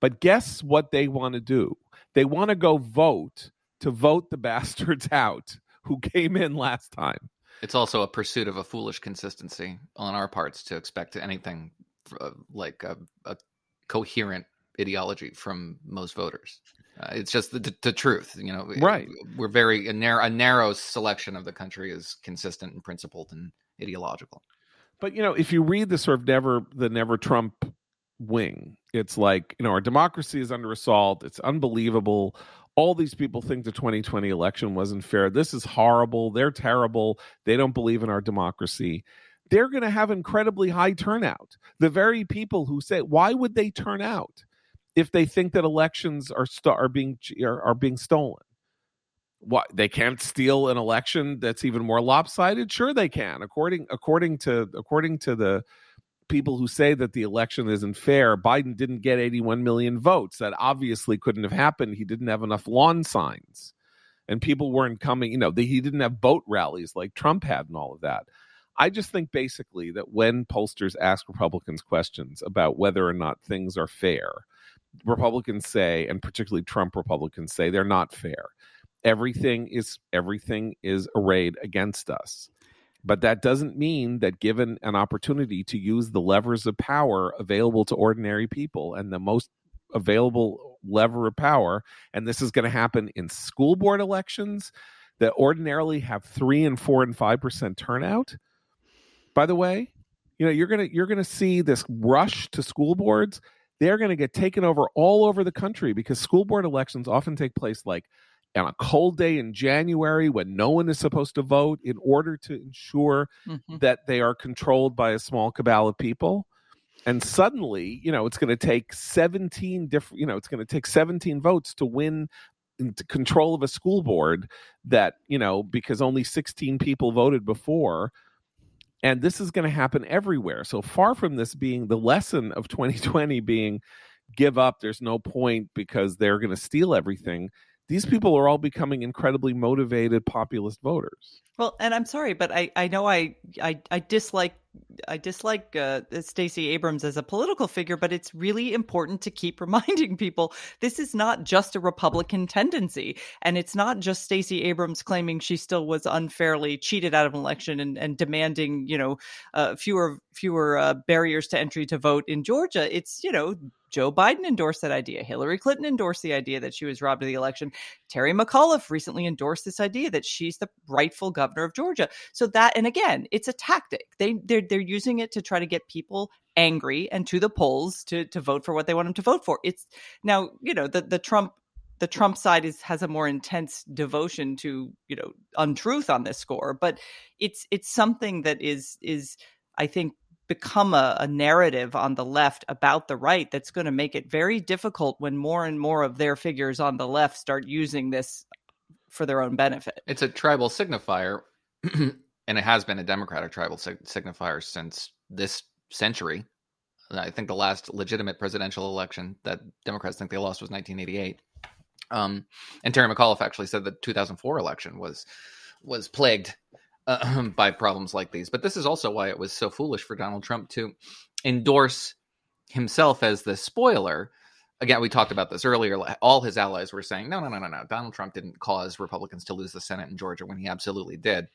But guess what they want to do? They want to go vote to vote the bastards out who came in last time. It's also a pursuit of a foolish consistency on our parts to expect anything uh, like a, a coherent ideology from most voters. Uh, it's just the, the, truth, you know. Right. We're very a narrow, a narrow selection of the country is consistent and principled and ideological. But you know, if you read the sort of never the never Trump wing, it's like you know our democracy is under assault. It's unbelievable. All these people think the 2020 election wasn't fair. This is horrible. They're terrible. They don't believe in our democracy. They're going to have incredibly high turnout. The very people who say, why would they turn out if they think that elections are st- are being are, are being stolen? what they can't steal an election that's even more lopsided? Sure they can. According according to according to the people who say that the election isn't fair biden didn't get 81 million votes. That obviously couldn't have happened. He didn't have enough lawn signs. And people weren't coming you know the, he didn't have boat rallies like trump had and all of that i just think basically that when pollsters ask republicans questions about whether or not things are fair republicans say and particularly trump republicans say they're not fair. Everything is everything is arrayed against us. But that doesn't mean that given an opportunity to use the levers of power available to ordinary people and the most available lever of power and this is going to happen in school board elections that ordinarily have 3 and 4 and 5% turnout by the way you know you're going to you're going to see this rush to school boards they're going to get taken over all over the country because school board elections often take place like on a cold day in January when no one is supposed to vote in order to ensure mm-hmm. that they are controlled by a small cabal of people. And suddenly, you know, it's going to take 17 different, you know, it's going to take 17 votes to win control of a school board that, you know, because only 16 people voted before. And this is going to happen everywhere. So far from this being the lesson of 2020 being give up, there's no point because they're going to steal everything these people are all becoming incredibly motivated populist voters. Well, and I'm sorry, but I, I know I, I, I dislike I dislike uh, Stacey Abrams as a political figure, but it's really important to keep reminding people this is not just a Republican tendency, and it's not just Stacey Abrams claiming she still was unfairly cheated out of an election and, and demanding you know uh, fewer fewer uh, barriers to entry to vote in Georgia. It's you know Joe Biden endorsed that idea. Hillary Clinton endorsed the idea that she was robbed of the election. Terry McAuliffe recently endorsed this idea that she's the rightful governor of Georgia. So that, and again, it's a tactic. They they're they're using it to try to get people angry and to the polls to to vote for what they want them to vote for. It's now you know the the Trump the Trump side is has a more intense devotion to you know untruth on this score, but it's it's something that is is I think become a, a, narrative on the left about the right that's going to make it very difficult when more and more of their figures on the left start using this for their own benefit. It's a tribal signifier, and it has been a Democratic tribal sig- signifier since this century. I think the last legitimate presidential election that Democrats think they lost was 1988. Um, and Terry McAuliffe actually said the 2004 election was was plagued uh, by problems like these. But this is also why it was so foolish for Donald Trump to endorse himself as the spoiler. Again, we talked about this earlier. All his allies were saying, no, no, no, no, no. Donald Trump didn't cause Republicans to lose the Senate in Georgia when he absolutely did,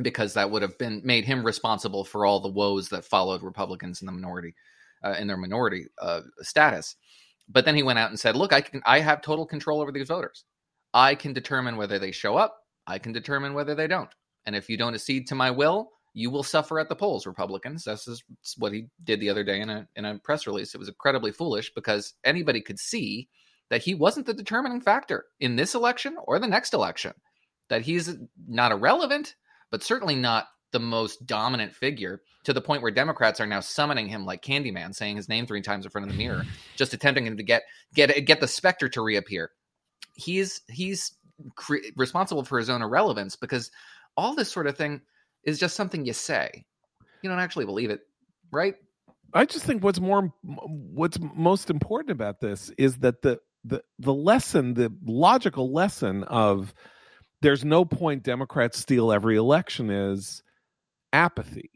because that would have been made him responsible for all the woes that followed Republicans in the minority, uh, in their minority uh, status. But then he went out and said, look, I can, I have total control over these voters. I can determine whether they show up. I can determine whether they don't. And if you don't accede to my will, you will suffer at the polls, Republicans. This is what he did the other day in a in a press release. It was incredibly foolish because anybody could see that he wasn't the determining factor in this election or the next election. That he's not irrelevant, but certainly not the most dominant figure to the point where Democrats are now summoning him like Candyman, saying his name three times in front of the mirror, just attempting him to get get get the specter to reappear. He's he's cre- responsible for his own irrelevance because all this sort of thing is just something you say. You don't actually believe it, right? I just think what's more what's most important about this is that the the the lesson, the logical lesson of there's no point Democrats steal every election is apathy.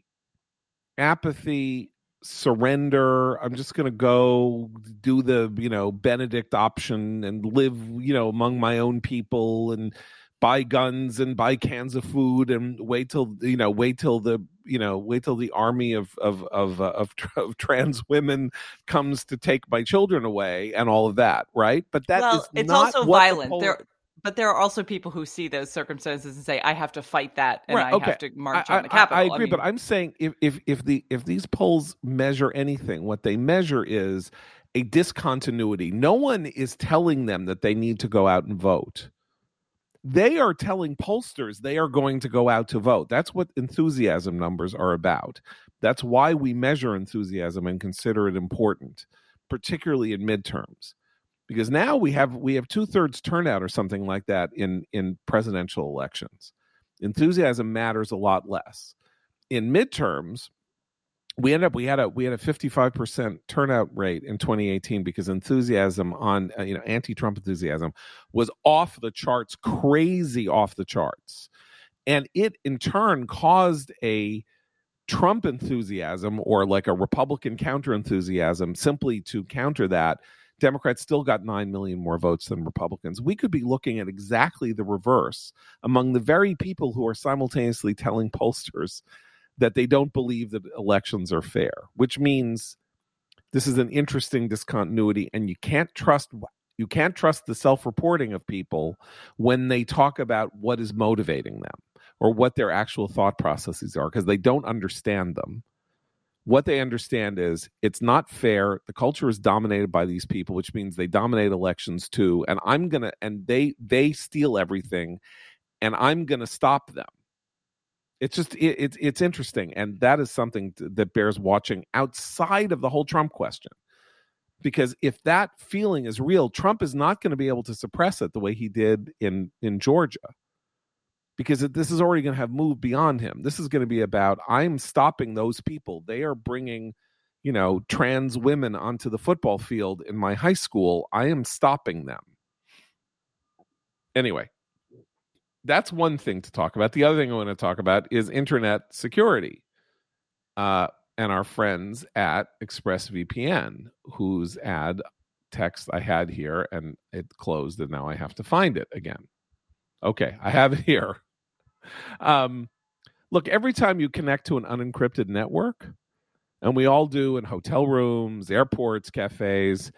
Apathy, surrender. I'm just going to go do the, you know, Benedict option and live, you know, among my own people and buy guns and buy cans of food and wait till you know wait till the you know wait till the army of of of, uh, of, of, trans women comes to take my children away and all of that right but that well, it's also violent there but there are also people who see those circumstances and say, "I have to fight that, and Right, I okay. have to march I, on the Capitol." I agree, but mean, I'm saying if if if the if these polls measure anything, what they measure is a discontinuity. No one is telling them that they need to go out and vote. They are telling pollsters they are going to go out to vote. That's what enthusiasm numbers are about. That's why we measure enthusiasm and consider it important, particularly in midterms. Because now we have we have two thirds turnout or something like that in in presidential elections enthusiasm matters a lot less. In midterms, we ended up we had a we had a 55% turnout rate in 2018 because enthusiasm on uh, you know anti-Trump enthusiasm was off the charts, crazy off the charts. And it in turn caused a Trump enthusiasm or like a Republican counter enthusiasm simply to counter that. Democrats still got 9 million more votes than Republicans. We could be looking at exactly the reverse among the very people who are simultaneously telling pollsters that they don't believe that elections are fair, which means this is an interesting discontinuity and you can't trust you can't trust the self-reporting of people when they talk about what is motivating them or what their actual thought processes are because they don't understand them. What they understand is it's not fair the culture is dominated by these people which means they dominate elections too and i'm gonna and they they steal everything and i'm gonna stop them it's just it, it's it's interesting and that is something that bears watching outside of the whole trump question because if that feeling is real trump is not going to be able to suppress it the way he did in in georgia because it, this is already going to have moved beyond him. This is going to be about i'm stopping those people. They are bringing you know trans women onto the football field in my high school. I am stopping them. Anyway that's one thing to talk about. The other thing I want to talk about is internet security. Uh, and our friends at ExpressVPN, whose ad text I had here and it closed, and now I have to find it again. Okay, I have it here. Um, look, every time you connect to an unencrypted network, and we all do in hotel rooms, airports, cafes,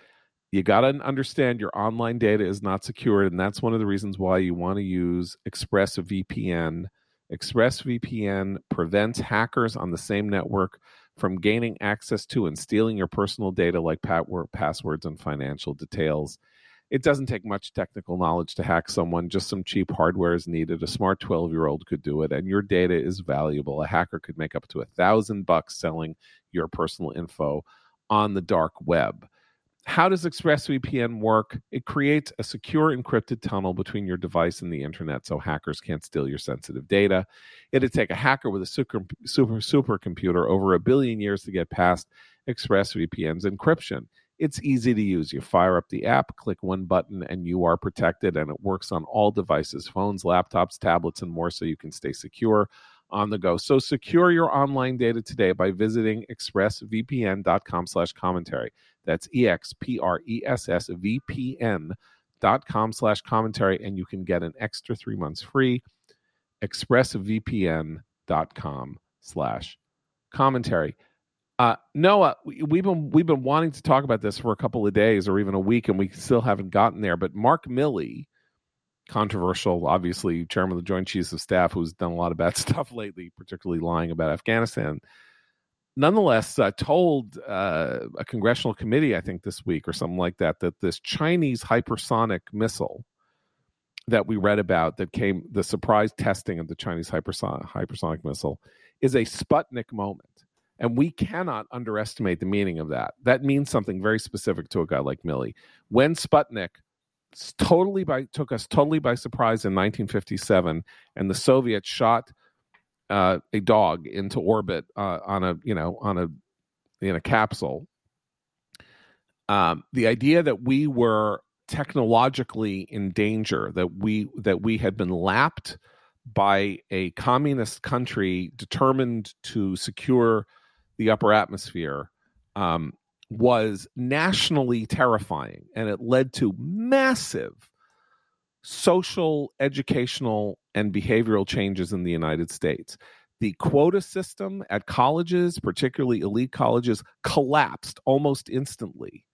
you got to understand your online data is not secured and that's one of the reasons why you want to use expressvpn. Expressvpn prevents hackers on the same network from gaining access to and stealing your personal data like passwords and financial details. It doesn't take much technical knowledge to hack someone just some cheap hardware is needed a smart 12 year old could do it and your data is valuable. A hacker could make up to a thousand bucks selling your personal info on the dark web how does ExpressVPN work? It creates a secure encrypted tunnel between your device and the internet so hackers can't steal your sensitive data. It'd take a hacker with a super, super supercomputer over a billion years to get past ExpressVPN's encryption. It's easy to use. You fire up the app, click one button, and you are protected. And it works on all devices phones, laptops, tablets, and more so you can stay secure on the go. So secure your online data today by visiting expressvpn.com slash commentary. That's E-X-P-R-E-S-S-V-P-N dot com slash commentary, and you can get an extra three months free. expressvpn.com slash commentary. Uh, Noah, we, we've been we've been wanting to talk about this for a couple of days or even a week, and we still haven't gotten there. But Mark Milley, controversial, obviously chairman of the Joint Chiefs of Staff, who's done a lot of bad stuff lately, particularly lying about Afghanistan. Nonetheless, uh, told uh, a congressional committee, I think this week or something like that, that this Chinese hypersonic missile that we read about, that came the surprise testing of the Chinese hypersonic, hypersonic missile, is a Sputnik moment. And we cannot underestimate the meaning of that. That means something very specific to a guy like Milley. When Sputnik totally by took us totally by surprise in 1957 and the soviets shot uh, a dog into orbit uh, on a you know on a in a capsule. Um, the idea that we were technologically in danger that we that we had been lapped by a communist country determined to secure the upper atmosphere um, was nationally terrifying and it led to massive social, educational, and behavioral changes in the United States. The quota system at colleges, particularly elite colleges, collapsed almost instantly.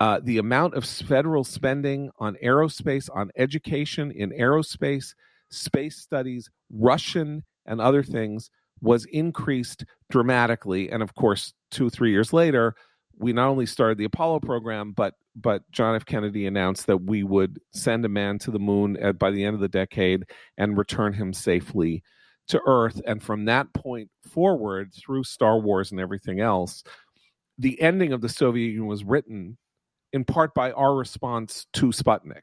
Uh, the amount of federal spending on aerospace, on education in aerospace, space studies, Russian and other things was increased dramatically. And of course, two three years later, we not only started the Apollo program, but but John F. Kennedy announced that we would send a man to the moon at, by the end of the decade and return him safely to Earth. And from that point forward, through Star Wars and everything else, the ending of the Soviet Union was written in part by our response to Sputnik.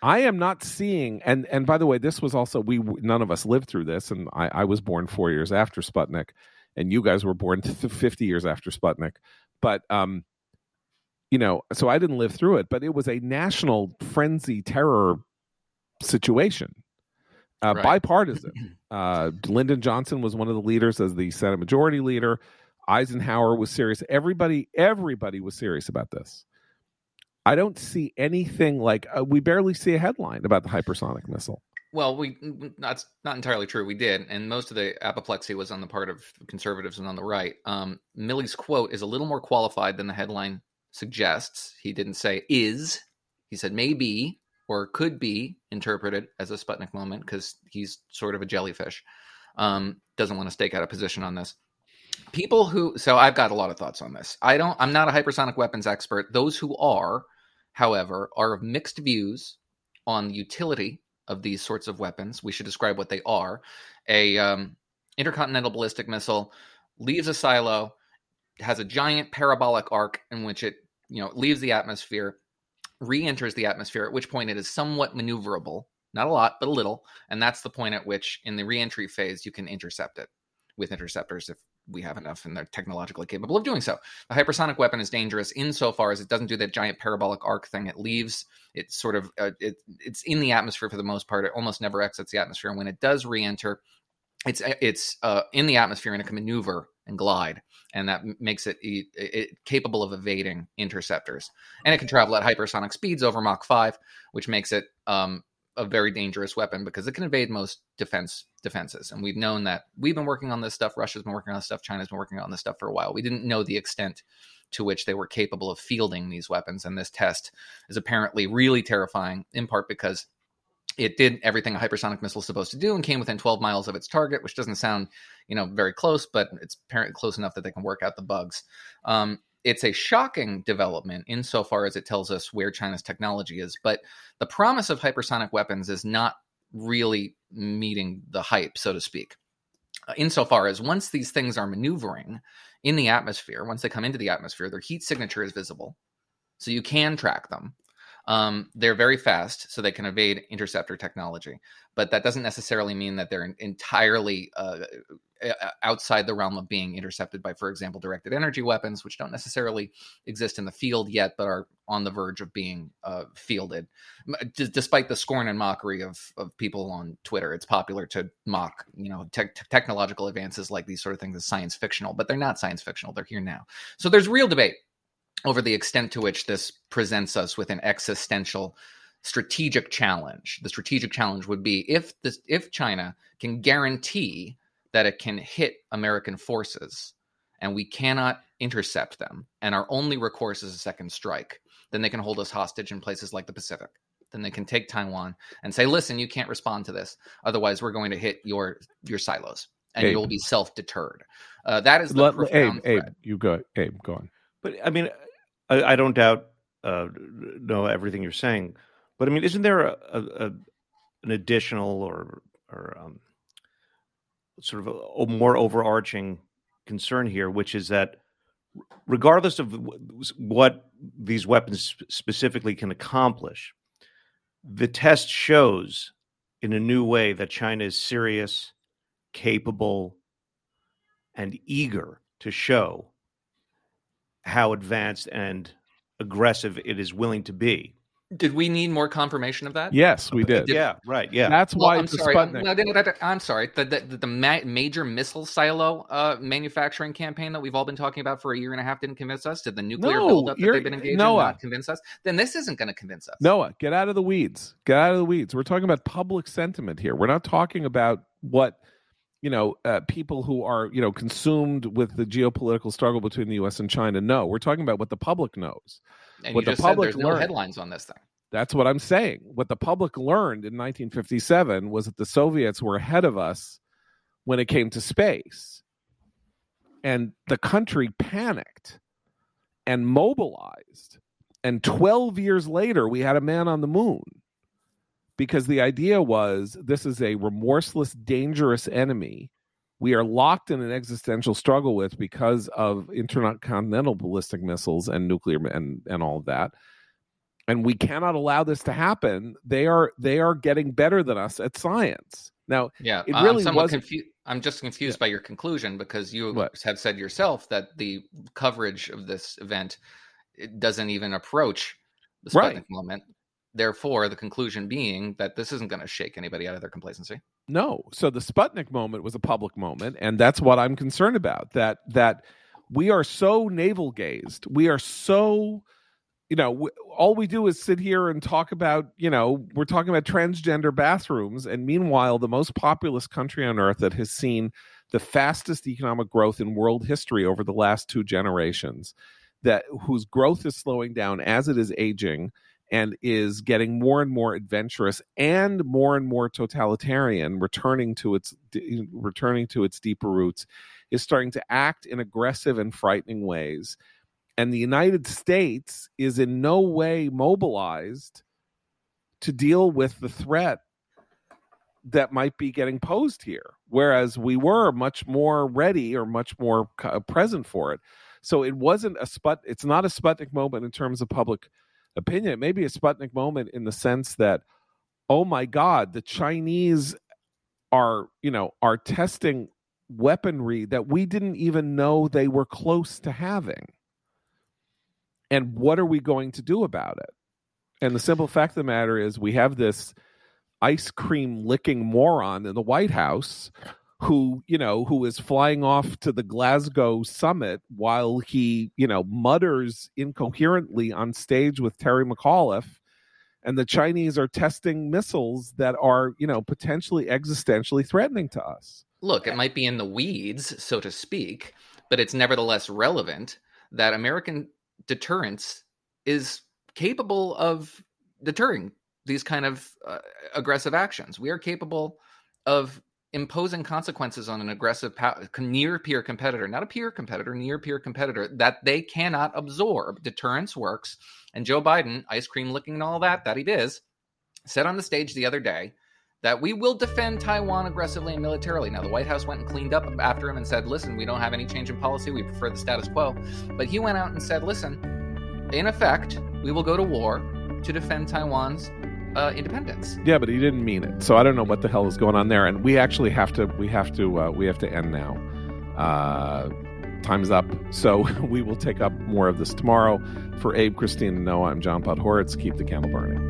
I am not seeing, and and by the way, this was also we none of us lived through this, and I, I was born four years after Sputnik, and you guys were born fifty years after Sputnik, but um, you know, so I didn't live through it, but it was a national frenzy terror situation, uh, right. bipartisan. Uh, Lyndon Johnson was one of the leaders as the Senate Majority Leader. Eisenhower was serious. Everybody, everybody was serious about this. I don't see anything like uh, we barely see a headline about the hypersonic missile. Well, we that's not entirely true. We did, and most of the apoplexy was on the part of conservatives and on the right. Um, Milley's quote is a little more qualified than the headline suggests. He didn't say is. He said maybe or could be interpreted as a Sputnik moment because he's sort of a jellyfish. Um, doesn't want to stake out a position on this people who so I've got a lot of thoughts on this. I don't I'm not a hypersonic weapons expert. Those who are, however, are of mixed views on utility of these sorts of weapons. We should describe what they are. A um, intercontinental ballistic missile leaves a silo, has a giant parabolic arc in which it, you know, leaves the atmosphere, re-enters the atmosphere, at which point it is somewhat maneuverable. Not a lot, but a little. And that's the point at which in the re-entry phase you can intercept it with interceptors if we have enough and they're technologically capable of doing so. The hypersonic weapon is dangerous insofar as it doesn't do that giant parabolic arc thing. It leaves it sort of uh, it, it's in the atmosphere for the most part. It almost never exits the atmosphere. And when it does re-enter, it's uh, it's uh, in the atmosphere and it can maneuver and glide, and that makes it, it, it, capable of evading interceptors. And it can travel at hypersonic speeds over Mach five, which makes it um, a very dangerous weapon because it can evade most defense defenses. And we've known that we've been working on this stuff. Russia's been working on this stuff. China's been working on this stuff for a while. We didn't know the extent to which they were capable of fielding these weapons. And this test is apparently really terrifying, in part because it did everything a hypersonic missile is supposed to do and came within 12 miles of its target, which doesn't sound, you know, very close, but it's apparently close enough that they can work out the bugs. Um, it's a shocking development insofar as it tells us where China's technology is. But the promise of hypersonic weapons is not really meeting the hype, so to speak. Uh, insofar as once these things are maneuvering in the atmosphere, once they come into the atmosphere, their heat signature is visible. So you can track them. Um, they're very fast, so they can evade interceptor technology. But that doesn't necessarily mean that they're entirely uh, outside the realm of being intercepted by, for example, directed energy weapons, which don't necessarily exist in the field yet, but are on the verge of being uh, fielded. D- despite the scorn and mockery of, of people on Twitter, it's popular to mock, you know, te- technological advances like these sort of things as science fictional, but they're not science fictional. They're here now. So there's real debate over the extent to which this presents us with an existential strategic challenge. The strategic challenge would be if this if China can guarantee that it can hit American forces and we cannot intercept them and our only recourse is a second strike, then they can hold us hostage in places like the Pacific. Then they can take Taiwan and say, "Listen, you can't respond to this. Otherwise, we're going to hit your your silos." And Abe. you'll be self-deterred. Uh, that is the Let, profound Abe, Abe, you go. Abe, go on. But I mean, I, I don't doubt uh, know everything you're saying, but I mean, isn't there a, a, a an additional or or um, sort of a, a, more overarching concern here, which is that regardless of what these weapons specifically can accomplish, the test shows in a new way that China is serious, capable, and eager to show how advanced and aggressive it is willing to be. Did we need more confirmation of that? Yes, we did. did yeah, right. Yeah, that's well, why I'm sorry. Sputnik... I'm sorry. The the, the ma- major missile silo uh, manufacturing campaign that we've all been talking about for a year and a half didn't convince us. Did the nuclear no, buildup that they've been engaged Noah, in not convince us? Then this isn't going to convince us. Noah, get out of the weeds. Get out of the weeds. We're talking about public sentiment here. We're not talking about what you know, uh, people who are, you know, consumed with the geopolitical struggle between the U.S. and China. No, we're talking about what the public knows. And what you the just said public no learned. headlines on this thing. That's what I'm saying. What the public learned in 1957 was that the Soviets were ahead of us when it came to space. And the country panicked and mobilized. And 12 years later, we had a man on the moon because the idea was this is a remorseless, dangerous enemy we are locked in an existential struggle with because of intercontinental ballistic missiles and nuclear and, and all of that and we cannot allow this to happen they are they are getting better than us at science now Yeah, It I'm really wasn't- confu- I'm just confused by your conclusion because you What? have said yourself that the coverage of this event it doesn't even approach the Sputnik Right. moment. Therefore, the conclusion being that this isn't going to shake anybody out of their complacency. No. So the Sputnik moment was a public moment, and that's what I'm concerned about. That that we are so navel gazed. We are so, you know, w- all we do is sit here and talk about, you know, we're talking about transgender bathrooms, and meanwhile, the most populous country on earth that has seen the fastest economic growth in world history over the last two generations, that whose growth is slowing down as it is aging and is getting more and more adventurous and more and more totalitarian returning to its returning to its deeper roots is starting to act in aggressive and frightening ways. And the United States is in no way mobilized to deal with the threat that might be getting posed here whereas we were much more ready or much more uh, present for it. So it wasn't a sput it's not a sputnik moment in terms of public opinion. It may be a Sputnik moment in the sense that, oh my God, the Chinese are, you know, are testing weaponry that we didn't even know they were close to having. And what are we going to do about it? And the simple fact of the matter is, we have this ice cream licking moron in the White House who you know who is flying off to the Glasgow summit while he you know mutters incoherently on stage with Terry McAuliffe and the Chinese are testing missiles that are you know potentially existentially threatening to us Look, it might be in the weeds, so to speak, but it's nevertheless relevant that American deterrence is capable of deterring these kind of uh, aggressive actions. We are capable of imposing consequences on an aggressive pow- near peer competitor, not a peer competitor, near peer competitor that they cannot absorb. Deterrence works. And Joe Biden, ice cream licking and all that, that he is, said on the stage the other day that we will defend Taiwan aggressively and militarily. Now, the White House went and cleaned up after him and said, listen, we don't have any change in policy. We prefer the status quo. But he went out and said, listen, in effect, we will go to war to defend Taiwan's uh, independence. yeah but he didn't mean it. So i don't know what the hell is going on there. And we actually have to we have to uh, we have to end now. Uh time's up. So we will take up more of this tomorrow. For abe christine and noah i'm john podhoretz keep the candle burning